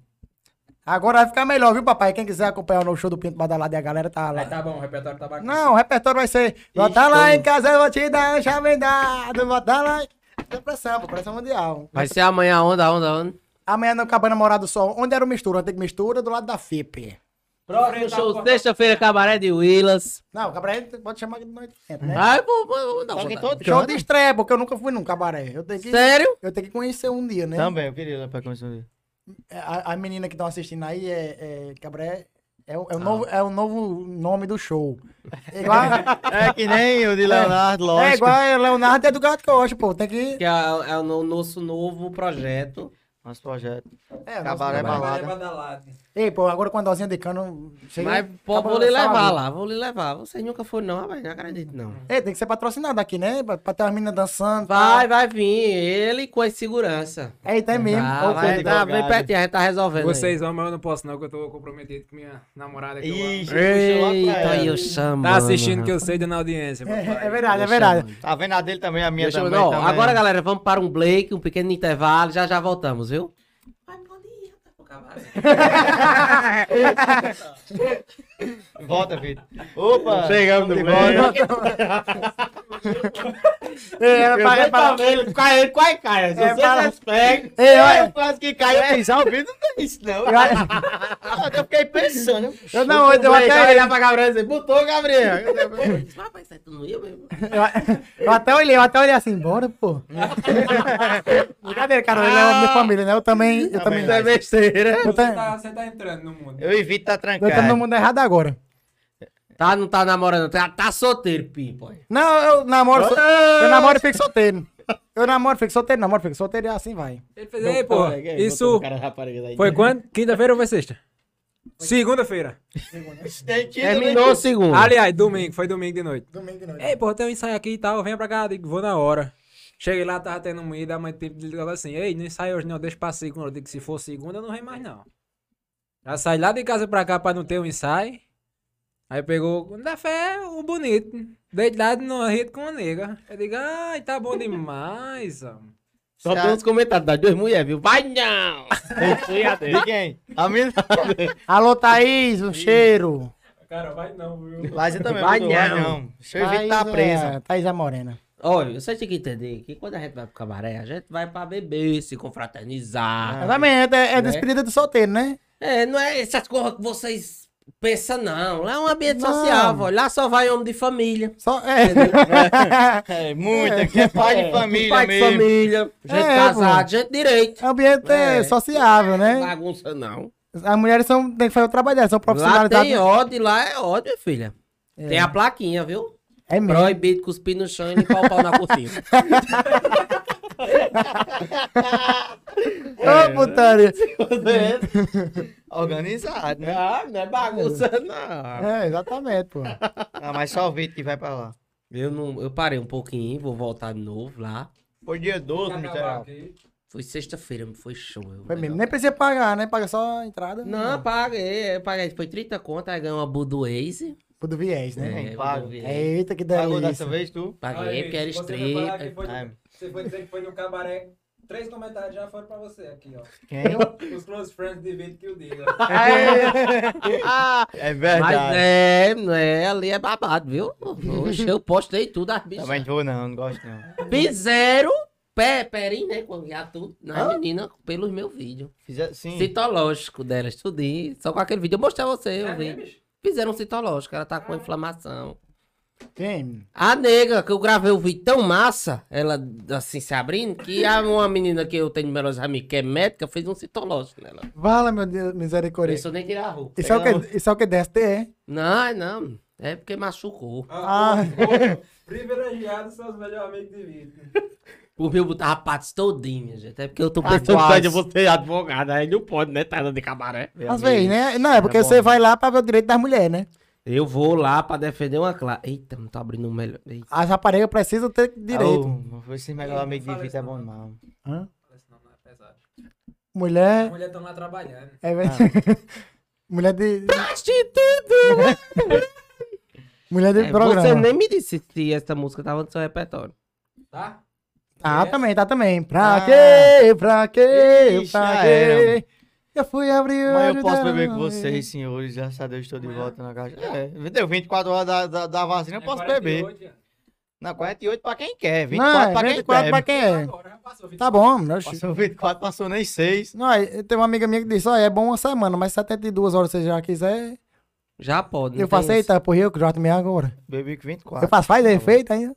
C: Agora vai ficar melhor, viu, papai? Quem quiser acompanhar o novo show do Pinto Badalado e a galera tá lá.
D: Aí tá bom, o repertório tá bacana.
C: Não, o repertório vai ser. Bota lá em casa, eu vou te dar um chave dado. Bota lá. Tem pressão, pô, pressão mundial.
B: Vai ser amanhã onde, aonde, aonde?
C: Amanhã no Cabana Morado do Sol. Onde era o mistura? Antigo mistura, do lado da FIP.
B: Próximo show, sexta-feira, cabaré de Willas.
C: Não, o cabaré pode chamar de noite dentro, né?
B: Ai, pô, pô, vou dar
A: Só que todo
C: Show de estreia, porque eu nunca fui num cabaré. Eu tenho que,
B: Sério?
C: eu tenho que conhecer um dia, né?
A: Também, eu queria ir lá pra conhecer.
C: A, a menina que estão assistindo aí é, é cabaré. É, o- é, o novo, é o novo nome do show. É igual, <laughs>
A: É que nem o de Leonardo, lógico.
C: é igual a Leonardo e do Gato Costa, pô. Tem que.
B: Que é, é o no- nosso novo projeto.
A: Nosso projeto.
C: É,
A: Cabaré
C: nosso-
A: balada.
D: badalado.
C: Ei, pô, agora com a dosinha de cano. chega-
B: Mas pô, vou lhe levar lá, vou lhe levar. Vocês nunca foram, não, rapaz. Não acredito, não.
C: Ei, tem que ser patrocinado aqui, né? Pra, pra ter as meninas dançando.
B: Vai,
C: tá?
B: vai vir. Ele com a segurança.
C: É, tem mesmo.
B: Ah,
C: Ô,
B: vai, tá bem
A: advogado.
B: pertinho, a gente tá resolvendo. aí.
D: Vocês vão, mas eu não posso não, que eu tô comprometido com minha namorada que eu amo.
A: Ixi, puxou lá pra
B: Eita,
A: ela.
B: eu chamo.
D: Tá assistindo que eu sei dando audiência,
C: É,
D: papai.
C: é verdade, é verdade.
A: Tá vendo a dele também, a minha
B: Deixa eu...
A: também.
B: Não,
A: também.
B: agora, galera, vamos para um break, um pequeno intervalo. Já já voltamos, viu? jamás. <laughs> <laughs>
A: Volta, Vitor. Opa!
B: Chegamos
A: de
B: no
C: É, era pra, é pra,
B: ele cai, cai, cai.
C: É para-. Ei, olha,
A: Eu quase que caiu. Eu fiz ao vivo, não tem isso, não.
C: eu,
A: Eu fiquei pensando.
C: eu não, eu, eu até,
B: olhar pra Gabriel e dizer, botou, Gabriel.
C: Eu, eu até olhei, eu até olhei assim, bora, pô. <laughs> Brincadeira, cara, ele é uma minha família, né? Eu também, eu também,
B: é besteira.
C: eu
D: Você tá, você tá entrando no mundo.
A: Eu evito tá
C: eu tô no
A: trancado.
C: mundo errado agora.
B: Tá, não tá namorando, tá, tá solteiro, pipo.
C: Não, eu namoro, so- eu namoro e fico solteiro. Eu namoro, fico solteiro, namoro, fico solteiro e assim vai.
D: Ele fez, ei, pô, isso foi quando? Quinta-feira ou foi sexta? Segunda-feira.
B: Terminou o segundo.
D: Aliás, domingo, foi domingo de noite.
C: Domingo de noite.
D: Ei, pô, tem um ensaio aqui e tal, venha pra cá, digo, vou na hora. Cheguei lá, tava tendo ida, a mãe tipo, ligava assim, ei, não ensaio hoje não, deixa pra segunda. Eu digo, se for segunda, eu não vem mais não. Já saí lá de casa pra cá pra não ter um ensaio. Aí pegou, da fé, o bonito. Deitado no rede com a nega. Eu digo, ai, tá bom demais.
B: Só tem uns comentários das duas mulheres, viu? Vai não!
A: De quem? A minha.
C: Alô, Thaís, um cheiro.
D: Cara, vai não, viu?
A: Mas eu também
B: Vai não.
A: não. Deixa eu ver que tá preso.
C: é, Thaís é morena.
B: Olha, você tem que entender que quando a gente vai pro cabaré, a gente vai pra beber, se confraternizar.
C: Exatamente, é, é
B: Né?
C: despedida de solteiro, né?
B: É, não é essas coisas que vocês pensam, não. Lá é um ambiente
C: Não.
B: social, vô. Lá só vai homem de família.
C: Só, é. <laughs>
A: É, muita, que é pai de família
B: Pai
A: mesmo.
B: de família, gente
C: É,
B: casada, gente direito.
C: ambiente é.
B: É.
C: sociável,
B: Não
C: né?
B: bagunça, não.
C: As mulheres são, tem que fazer o trabalho delas, são
B: Lá
C: profissionalizadas.
B: tem ódio, lá é ódio, filha. Tem a plaquinha, viu?
C: É mesmo.
B: Proibido cuspir no chão e limpar o pau na cortina.
C: Ô, putaria. <laughs>
A: Organizado, né?
B: ah, não é bagunça, não.
C: É, exatamente, pô.
A: Ah, mas só o Vitor que vai pra lá.
B: Eu, não, eu parei um pouquinho, vou voltar de novo lá.
A: Foi dia 12,
D: Acabar
A: miserável.
B: Foi sexta-feira, foi show. eu-
C: Foi mesmo. Nem precisa pagar, né? Paga só a entrada.
B: Não, paguei, eu paguei. Foi 30 conto, aí ganhei uma Budweiser.
C: Pro do viés, né?
B: É,
A: pago.
B: Budweiser.
C: Eita, que
A: Pagou
C: delícia.
A: dessa vez, tu?
B: Paguei
D: Aí,
B: porque era estreita.
D: foi-
A: Ah,
D: Você foi dizer que foi no cabaré. Três comentários já foram pra você aqui, ó.
A: Quem?
D: Os close friends de vídeo que eu digo. <laughs>
A: É
B: Mas
A: verdade.
B: é, não é, ali é babado, viu? Oxe, eu postei tudo, as bichas.
A: Também vou não, não gosto não.
B: Fizeram pé, perinho, né? Com já tudo. Na
C: Hã?
B: menina, pelos meus vídeos.
A: Fizer, sim.
B: Citológico delas, tudinho. Só com aquele vídeo. Eu mostrei a você,
D: É
B: eu vi.
D: mesmo, bicho?
B: Fizeram um citológico, ela tá com inflamação.
C: Quem?
B: A nega, que eu gravei o vídeo tão massa, ela assim se abrindo, que a uma menina que eu tenho melhores amigos, que é médica, fez um citológico nela.
C: Vala, meu Deus, misericórdia.
B: Isso nem tirar a roupa.
C: Isso é o que, isso é o que DST é?
B: Não, não. É porque machucou.
C: Ah.
D: Ah, privilegiados são os melhores amigos de vídeo. <laughs>
B: Por mim eu botava patos todinho, minha gente. É porque eu tô
A: Ah,
B: pensando
A: quase.
B: eu vou ser advogado, aí não pode, né? Tá de cabaré.
C: Às vezes, né? Não, é porque
A: É
C: você
A: né?
C: vai lá pra ver o direito das mulheres, né?
B: Eu vou lá pra defender uma classe. Eita, não tô abrindo o melhor. Eita.
C: As raparigas precisam ter direito.
A: Oh, esse melhor amigo de vida é bom não.
C: Hã?
D: Esse não é pesado. A
C: Mulher.
D: mulher tá lá trabalhando.
C: É, <laughs> mulher de. <laughs> mulher de
B: É,
C: programa.
B: você nem me disse se essa música tava no seu repertório.
D: Tá?
C: Tá,
D: É.
C: também, tá também. Pra
A: Ah.
C: quê? Pra quê?
A: Ixi,
C: pra quê?
A: era.
C: Eu fui abrir o
A: Mas eu posso beber com vocês, senhores. Graças a Deus estou de
D: Amanhã?
A: volta na caixa. É, deu 24 horas da, da, da vacina, eu
D: É
A: posso
D: 48,
A: beber. Não, 48 pra quem quer,
C: Não,
A: 24
C: é
A: pra quem
C: 24
A: quer.
C: pra quem é.
D: Agora, já passou,
C: Tá bom, meu
A: Passou 24, passou nem 6.
C: Não, tem uma amiga minha que disse, ó, é bom uma semana, mas 72 horas se você já quiser,
B: Já pode. não
C: eu faço eita, por eu que já tomei agora.
A: Bebi com 24.
C: Eu faço, faz efeito ainda.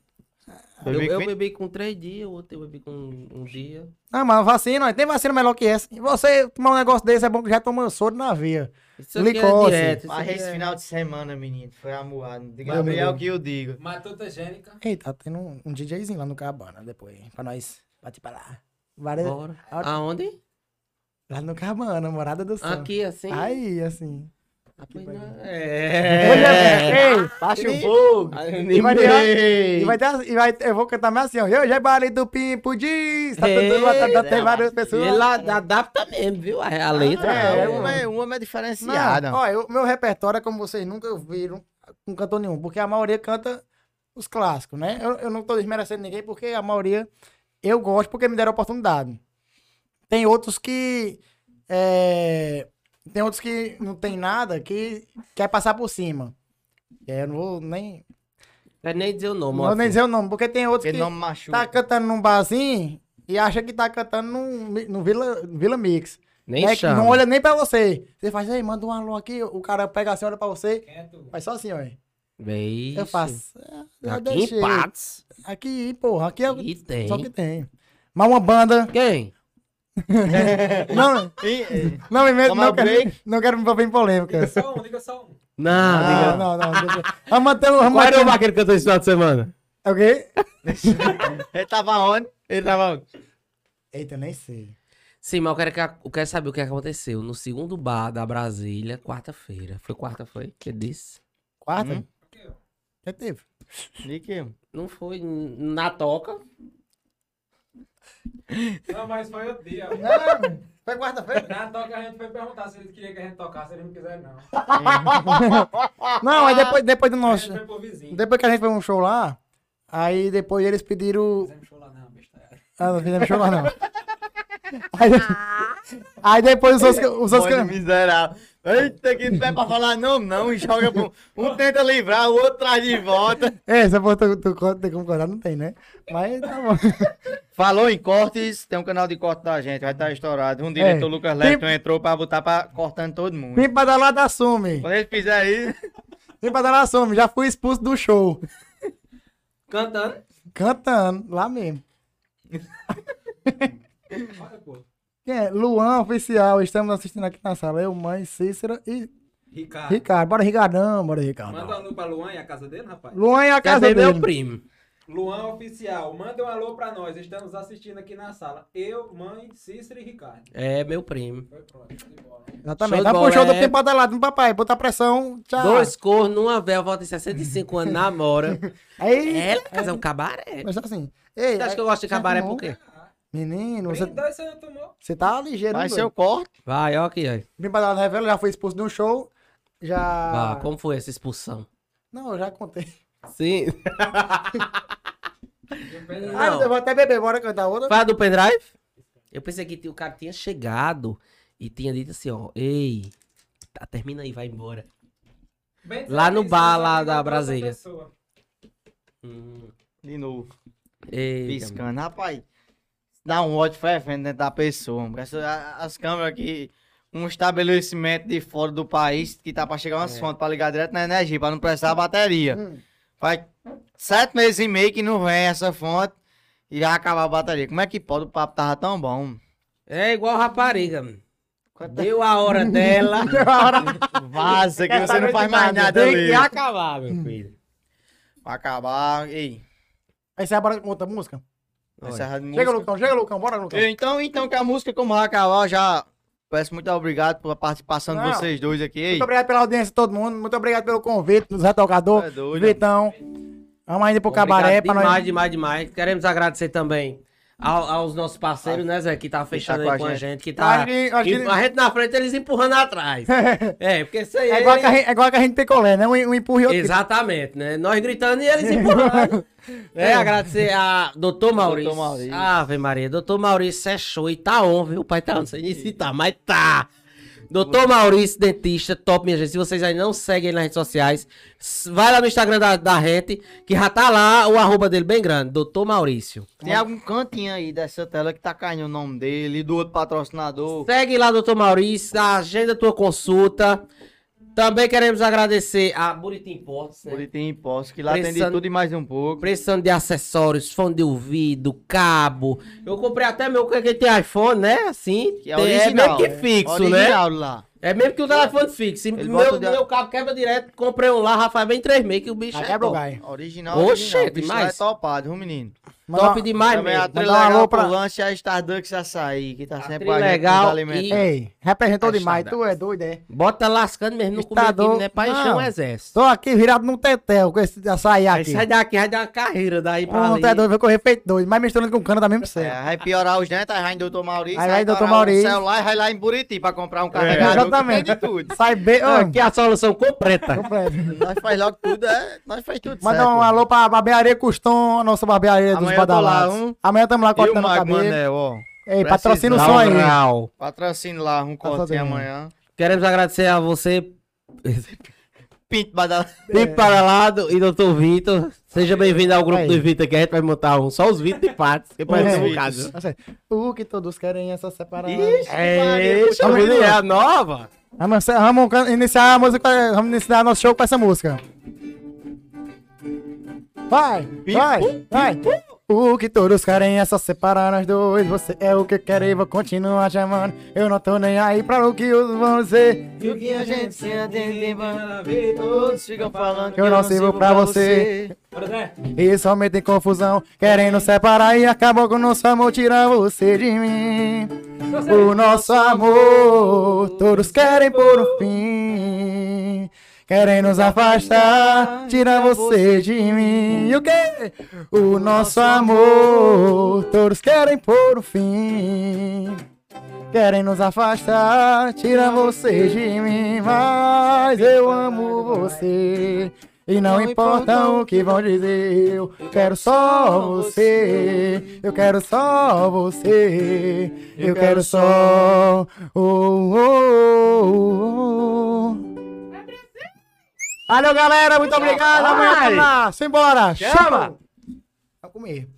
B: Eu,
A: Bebi com
B: eu
A: 20.
B: bebi com três dias, o outro eu bebi com um dia.
C: Não, mas vacina, tem vacina melhor que essa. E você tomar um negócio desse, é bom que já toma soro na veia.
B: Isso
C: Glicose.
B: é direto. Isso
A: Mas esse
B: é...
A: final de semana, menino, foi amuado. Gabriel que eu digo.
D: Matuta gênica.
C: Eita, tá tendo um, um DJzinho lá no Cabana depois, pra nós bater pra lá. Várias,
B: Bora.
C: Ah,
B: Aonde?
C: lá no Cabana, morada do céu.
B: Aqui, assim.
C: Aí, assim. É. Ei,
A: Baixa o fogo.
C: E vai ter, e vai ter, e vai, eu vou cantar mais assim, ó. Eu já balei do Pimpo diz, tá tudo lá, tá- tá- tem várias pessoas.
B: Ele adapta mesmo, viu? A, a letra.
A: É,
C: É,
A: uma é, uma é diferenciada.
C: Não, ó, o meu repertório é como vocês nunca viram com cantor nenhum, porque a maioria canta os clássicos, né? Eu, eu não tô desmerecendo ninguém, porque a maioria eu gosto porque me deram a oportunidade. Tem outros que. é, tem outros que não tem nada, que quer passar por cima. E aí eu não vou nem.
B: Não nem dizer o nome.
C: Não vou nem dizer o nome, porque tem outros
A: Porque
C: que
A: não machuca.
C: tá cantando num barzinho e acha que tá cantando num, num Vila, Vila Mix.
B: Nem
C: É que
B: chama.
C: não olha nem pra você. Você faz, ei, manda um alô aqui, o cara pega assim, olha pra você,
D: Quem é tu?
C: faz só assim, ó.
B: Vixe.
C: Eu faço. é, eu
B: Aqui
C: deixei.
B: em Patos.
C: Aqui, porra, aqui é o só que tem. Mas uma banda.
B: Quem?
C: Não,
A: E-
C: não,
A: Tomar
C: não,
A: um
C: quero, não quero me envolver em polêmica.
D: Só um, diga só um.
B: Não,
C: Não,
B: diga.
C: não, não. deixa-
B: Qual era o vaqueiro que cantou esse final de semana?
C: o quê? <laughs>
A: Ele tava onde?
B: Ele tava.
C: Eita, eu nem sei.
B: Sim, mas eu quero, que- eu quero saber o que aconteceu no segundo bar da Brasília, quarta-feira. Foi quarta, foi? Que disse?
C: Quarta?
A: Hum?
C: Já teve.
A: De que?
B: Não foi na toca?
D: Não, mas foi outro dia.
C: É, foi quarta-feira.
D: Na toca a gente foi perguntar se eles queriam que a gente tocasse, eles não quiseram, não. <laughs>
C: Não, aí depois, depois do nosso.
D: gente foi pro vizinho.
C: Depois que a gente foi um show lá, aí depois eles pediram.
D: Fizemos show lá, não, besta.
C: Ah, não fizemos show lá não. Aí, aí depois os outros. Os outros
A: miserável. Eita, que não é pra falar não, não. E joga pro... Um tenta livrar, o outro traz de volta.
C: é, se for tu, tu, tu tem como cortar, não tem, né? Mas tá bom. <laughs>
A: Falou em cortes, tem um canal de corte da gente, vai estar estourado. Um diretor,
C: É.
A: Lucas Lepton, entrou pra botar pra cortando todo mundo.
C: Vim pra dar lado assume.
A: Quando ele fizer isso,
C: Vim pra dar lado assume. Já fui expulso do show.
B: Cantando.
C: Cantando, lá mesmo.
D: Olha, pô.
C: Quem é? Luan Oficial. Estamos assistindo aqui na sala. Eu, mãe, Cícera e
D: Ricardo.
C: Ricardo. Bora, Ricardão. Bora, Ricardo.
D: Manda um alô pra Luan e a casa dele, rapaz.
C: Luan e a casa
B: Cadê
C: dele.
B: meu primo?
D: Luan Oficial, manda um alô pra nós. Estamos assistindo aqui na sala. Eu, mãe, Cícero e Ricardo.
B: É, meu primo.
D: Foi pronto, de bola.
C: Exatamente.
B: Show
C: Vai
B: de
C: pro show
B: bola,
C: do
B: é.
C: tempo pra dar lado, papai. Botar pressão. Tchau.
B: Dois cornos, uma véia, volta em 65 anos, namora. <laughs>
C: Aí.
B: Ela, mas é um cabaré.
C: Mas assim. Ei,
B: Você acha que eu gosto de cabaré por quê?
C: Menino, você,
D: você não tomou?
C: você tá ligeiro.
A: vai ser o corte.
B: Vai, ó aqui, ó.
C: Vim pra dar revela, já fui expulso de um show. Já.
B: Vá, como foi essa expulsão?
C: Não, eu já contei.
B: Sim. <laughs>
D: Não.
C: Ah, eu vou até beber, bora cantar outra.
B: Fala do pendrive? Eu pensei que o cara tinha chegado e tinha dito assim, ó. Ei, tá, termina aí, vai embora.
D: Bem
B: Lá no bar lá da Brasília. Hum.
A: De novo.
B: Ei,
A: Piscando. Rapaz, dá um ódio fervendo dentro da pessoa. a- as câmeras aqui, um estabelecimento de fora do país que tá pra chegar umas
B: É.
A: fontes pra ligar direto na energia, pra não prestar a bateria.
C: Hum.
A: Faz sete meses e meio que não vem essa fonte e já acabar a bateria. Como é que pode? O papo tava tão bom.
B: É igual rapariga. mano. Deu a hora dela. <laughs> <laughs>
A: Vaza, que você não faz mais
C: nada.
A: nada
B: Tem
A: ali.
B: que acabar, meu filho.
A: Pra acabar. Ei,
C: Aí você vai bora com outra música?
A: De
C: Chega,
A: música.
C: Lucão, chega, Lucão, bora, Lucão.
A: Então, então que a música como vai acabar, já peço muito obrigado pela participação de
C: Não.
A: vocês dois aqui.
C: Muito obrigado pela audiência de todo mundo. Muito obrigado pelo convite dos retocadores.
A: É doido.
C: Vitão. Vamos ainda pro cabaré
B: Obrigado
C: pra
B: demais,
C: nós.
B: demais, demais. Queremos agradecer também ao- aos nossos parceiros, né, Zé? Que tá fechando
A: tá
B: aí
A: com
B: com
A: a
B: a
A: gente.
B: gente. Que tá.
C: Que- acho
B: que
C: que-
B: A gente na frente, eles empurrando atrás. <laughs> é, porque isso aí.
C: É igual, que a gente, é igual que a gente picolé, né? Um, um empurra e outro.
B: Exatamente, né? Nós gritando e eles empurrando. <laughs> é, agradecer a doutor Maurício.
A: Maurício.
B: Ave Maria, doutor Maurício é show e tá on, viu? Pai tá on, não sei nem se tá, mas tá. Doutor Maurício, dentista, top, minha gente. Se vocês aí não seguem ele nas redes sociais, vai lá no Instagram da, da Rete, que já tá lá o arroba dele bem grande, doutor Maurício.
A: Tem algum cantinho aí dessa tela que tá caindo o nome dele e do outro patrocinador.
B: Segue lá, doutor Maurício, agenda tua consulta. Também queremos agradecer a Buritim Portes, né?
A: Boletim Imposto, que lá tem de
B: Precisando-
A: tudo e mais um pouco.
B: Precisando de acessórios, fone de ouvido, cabo. Eu comprei até meu que tem iPhone, né? Assim.
A: Que é
B: tem-
A: original.
B: mesmo que fixo, né?
A: original lá.
B: É mesmo que o telefone fixo. Meu,
A: de-
B: meu cabo quebra direto. Comprei um lá, Rafael, bem 3 meses, que o bicho
C: Ah,
B: é
C: quebra o gai.
A: Original,
B: Oxe,
A: original. O bicho lá
B: demais.
A: é topado, viu, menino?
B: Top demais
A: Também a
B: mesmo.
C: um
A: legal
C: alô
A: pro
C: pra-
A: lanche é a Stardux Açaí, que tá
B: A
A: sempre a
B: legal e-
C: Ei, representou
A: É
C: demais. Tu é doido, é?
B: Bota lascando mesmo no começo,
C: Estador-
B: né? Pra encher
C: Não.
B: um exército.
C: Tô aqui virado num tetel com esse açaí
B: Aí
C: aqui.
B: sai daqui, vai dar uma carreira daí pra
C: Não,
B: ali.
C: tu é doido, vai correr feito doido. Mas misturando com cana dá mesmo
A: É,
C: certo.
A: vai piorar os dentes, aí vai em Doutor Maurício.
C: Aí vai em
A: parar
C: Maurício.
A: Celular e vai lá em Buriti pra comprar um
C: É,
A: carregador.
C: Exatamente.
A: que tem de tudo.
C: Sai bem.
B: Ah, Aqui é a solução completa.
C: completo.
A: Nós faz logo tudo, é, nós faz tudo
C: Manda
A: certo.
C: um alô pra barbearia Custom, a nossa barbearia dos
A: Amanhã lá,
C: badalados.
A: um.
C: Amanhã tamo lá cortando o cabelo.
A: Manel, ó.
C: Ei, patrocina o som aí.
B: grau.
A: Patrocínio lá, um corte amanhã.
B: Queremos agradecer a você, <laughs>
A: Pinto badala.
B: Pipo Paralado e Dr. Vitor. Seja bem-vindo ao grupo
C: Aí.
B: do Vitor, que a gente vai montar um. Só os Vitor e Patos. Que <laughs> parece um
C: É.
B: bocado.
C: Tá certo. O que todos querem é só separar.
A: Ixi,
B: É,
A: Maria, puxa
B: é a nova.
C: Vamos, vamos iniciar a música, vamos iniciar nosso show com essa música. Vai, vai, vai. O que todos querem é só separar nós dois. Você é o que eu quero e vou continuar te amando. Eu não tô nem aí pra o que os vão dizer.
A: E o que a gente se atende vida, todos ficam falando
C: Eu não sirvo pra você. E só metem confusão, querendo separar e acabou com o nosso amor, tirar você de mim. O nosso amor, todos querem por um fim. Querem nos afastar, tirar você de mim. E o quê? O nosso amor, todos querem por um fim. Querem nos afastar, tirar você de mim. Mas eu amo você. E não importa o que vão dizer, eu quero só você. Eu quero só você. Eu quero só. Oh, oh, oh. Valeu, galera. Muito obrigado. Amanhã tem mais. Simbora.
B: Chama.
C: Vai comer.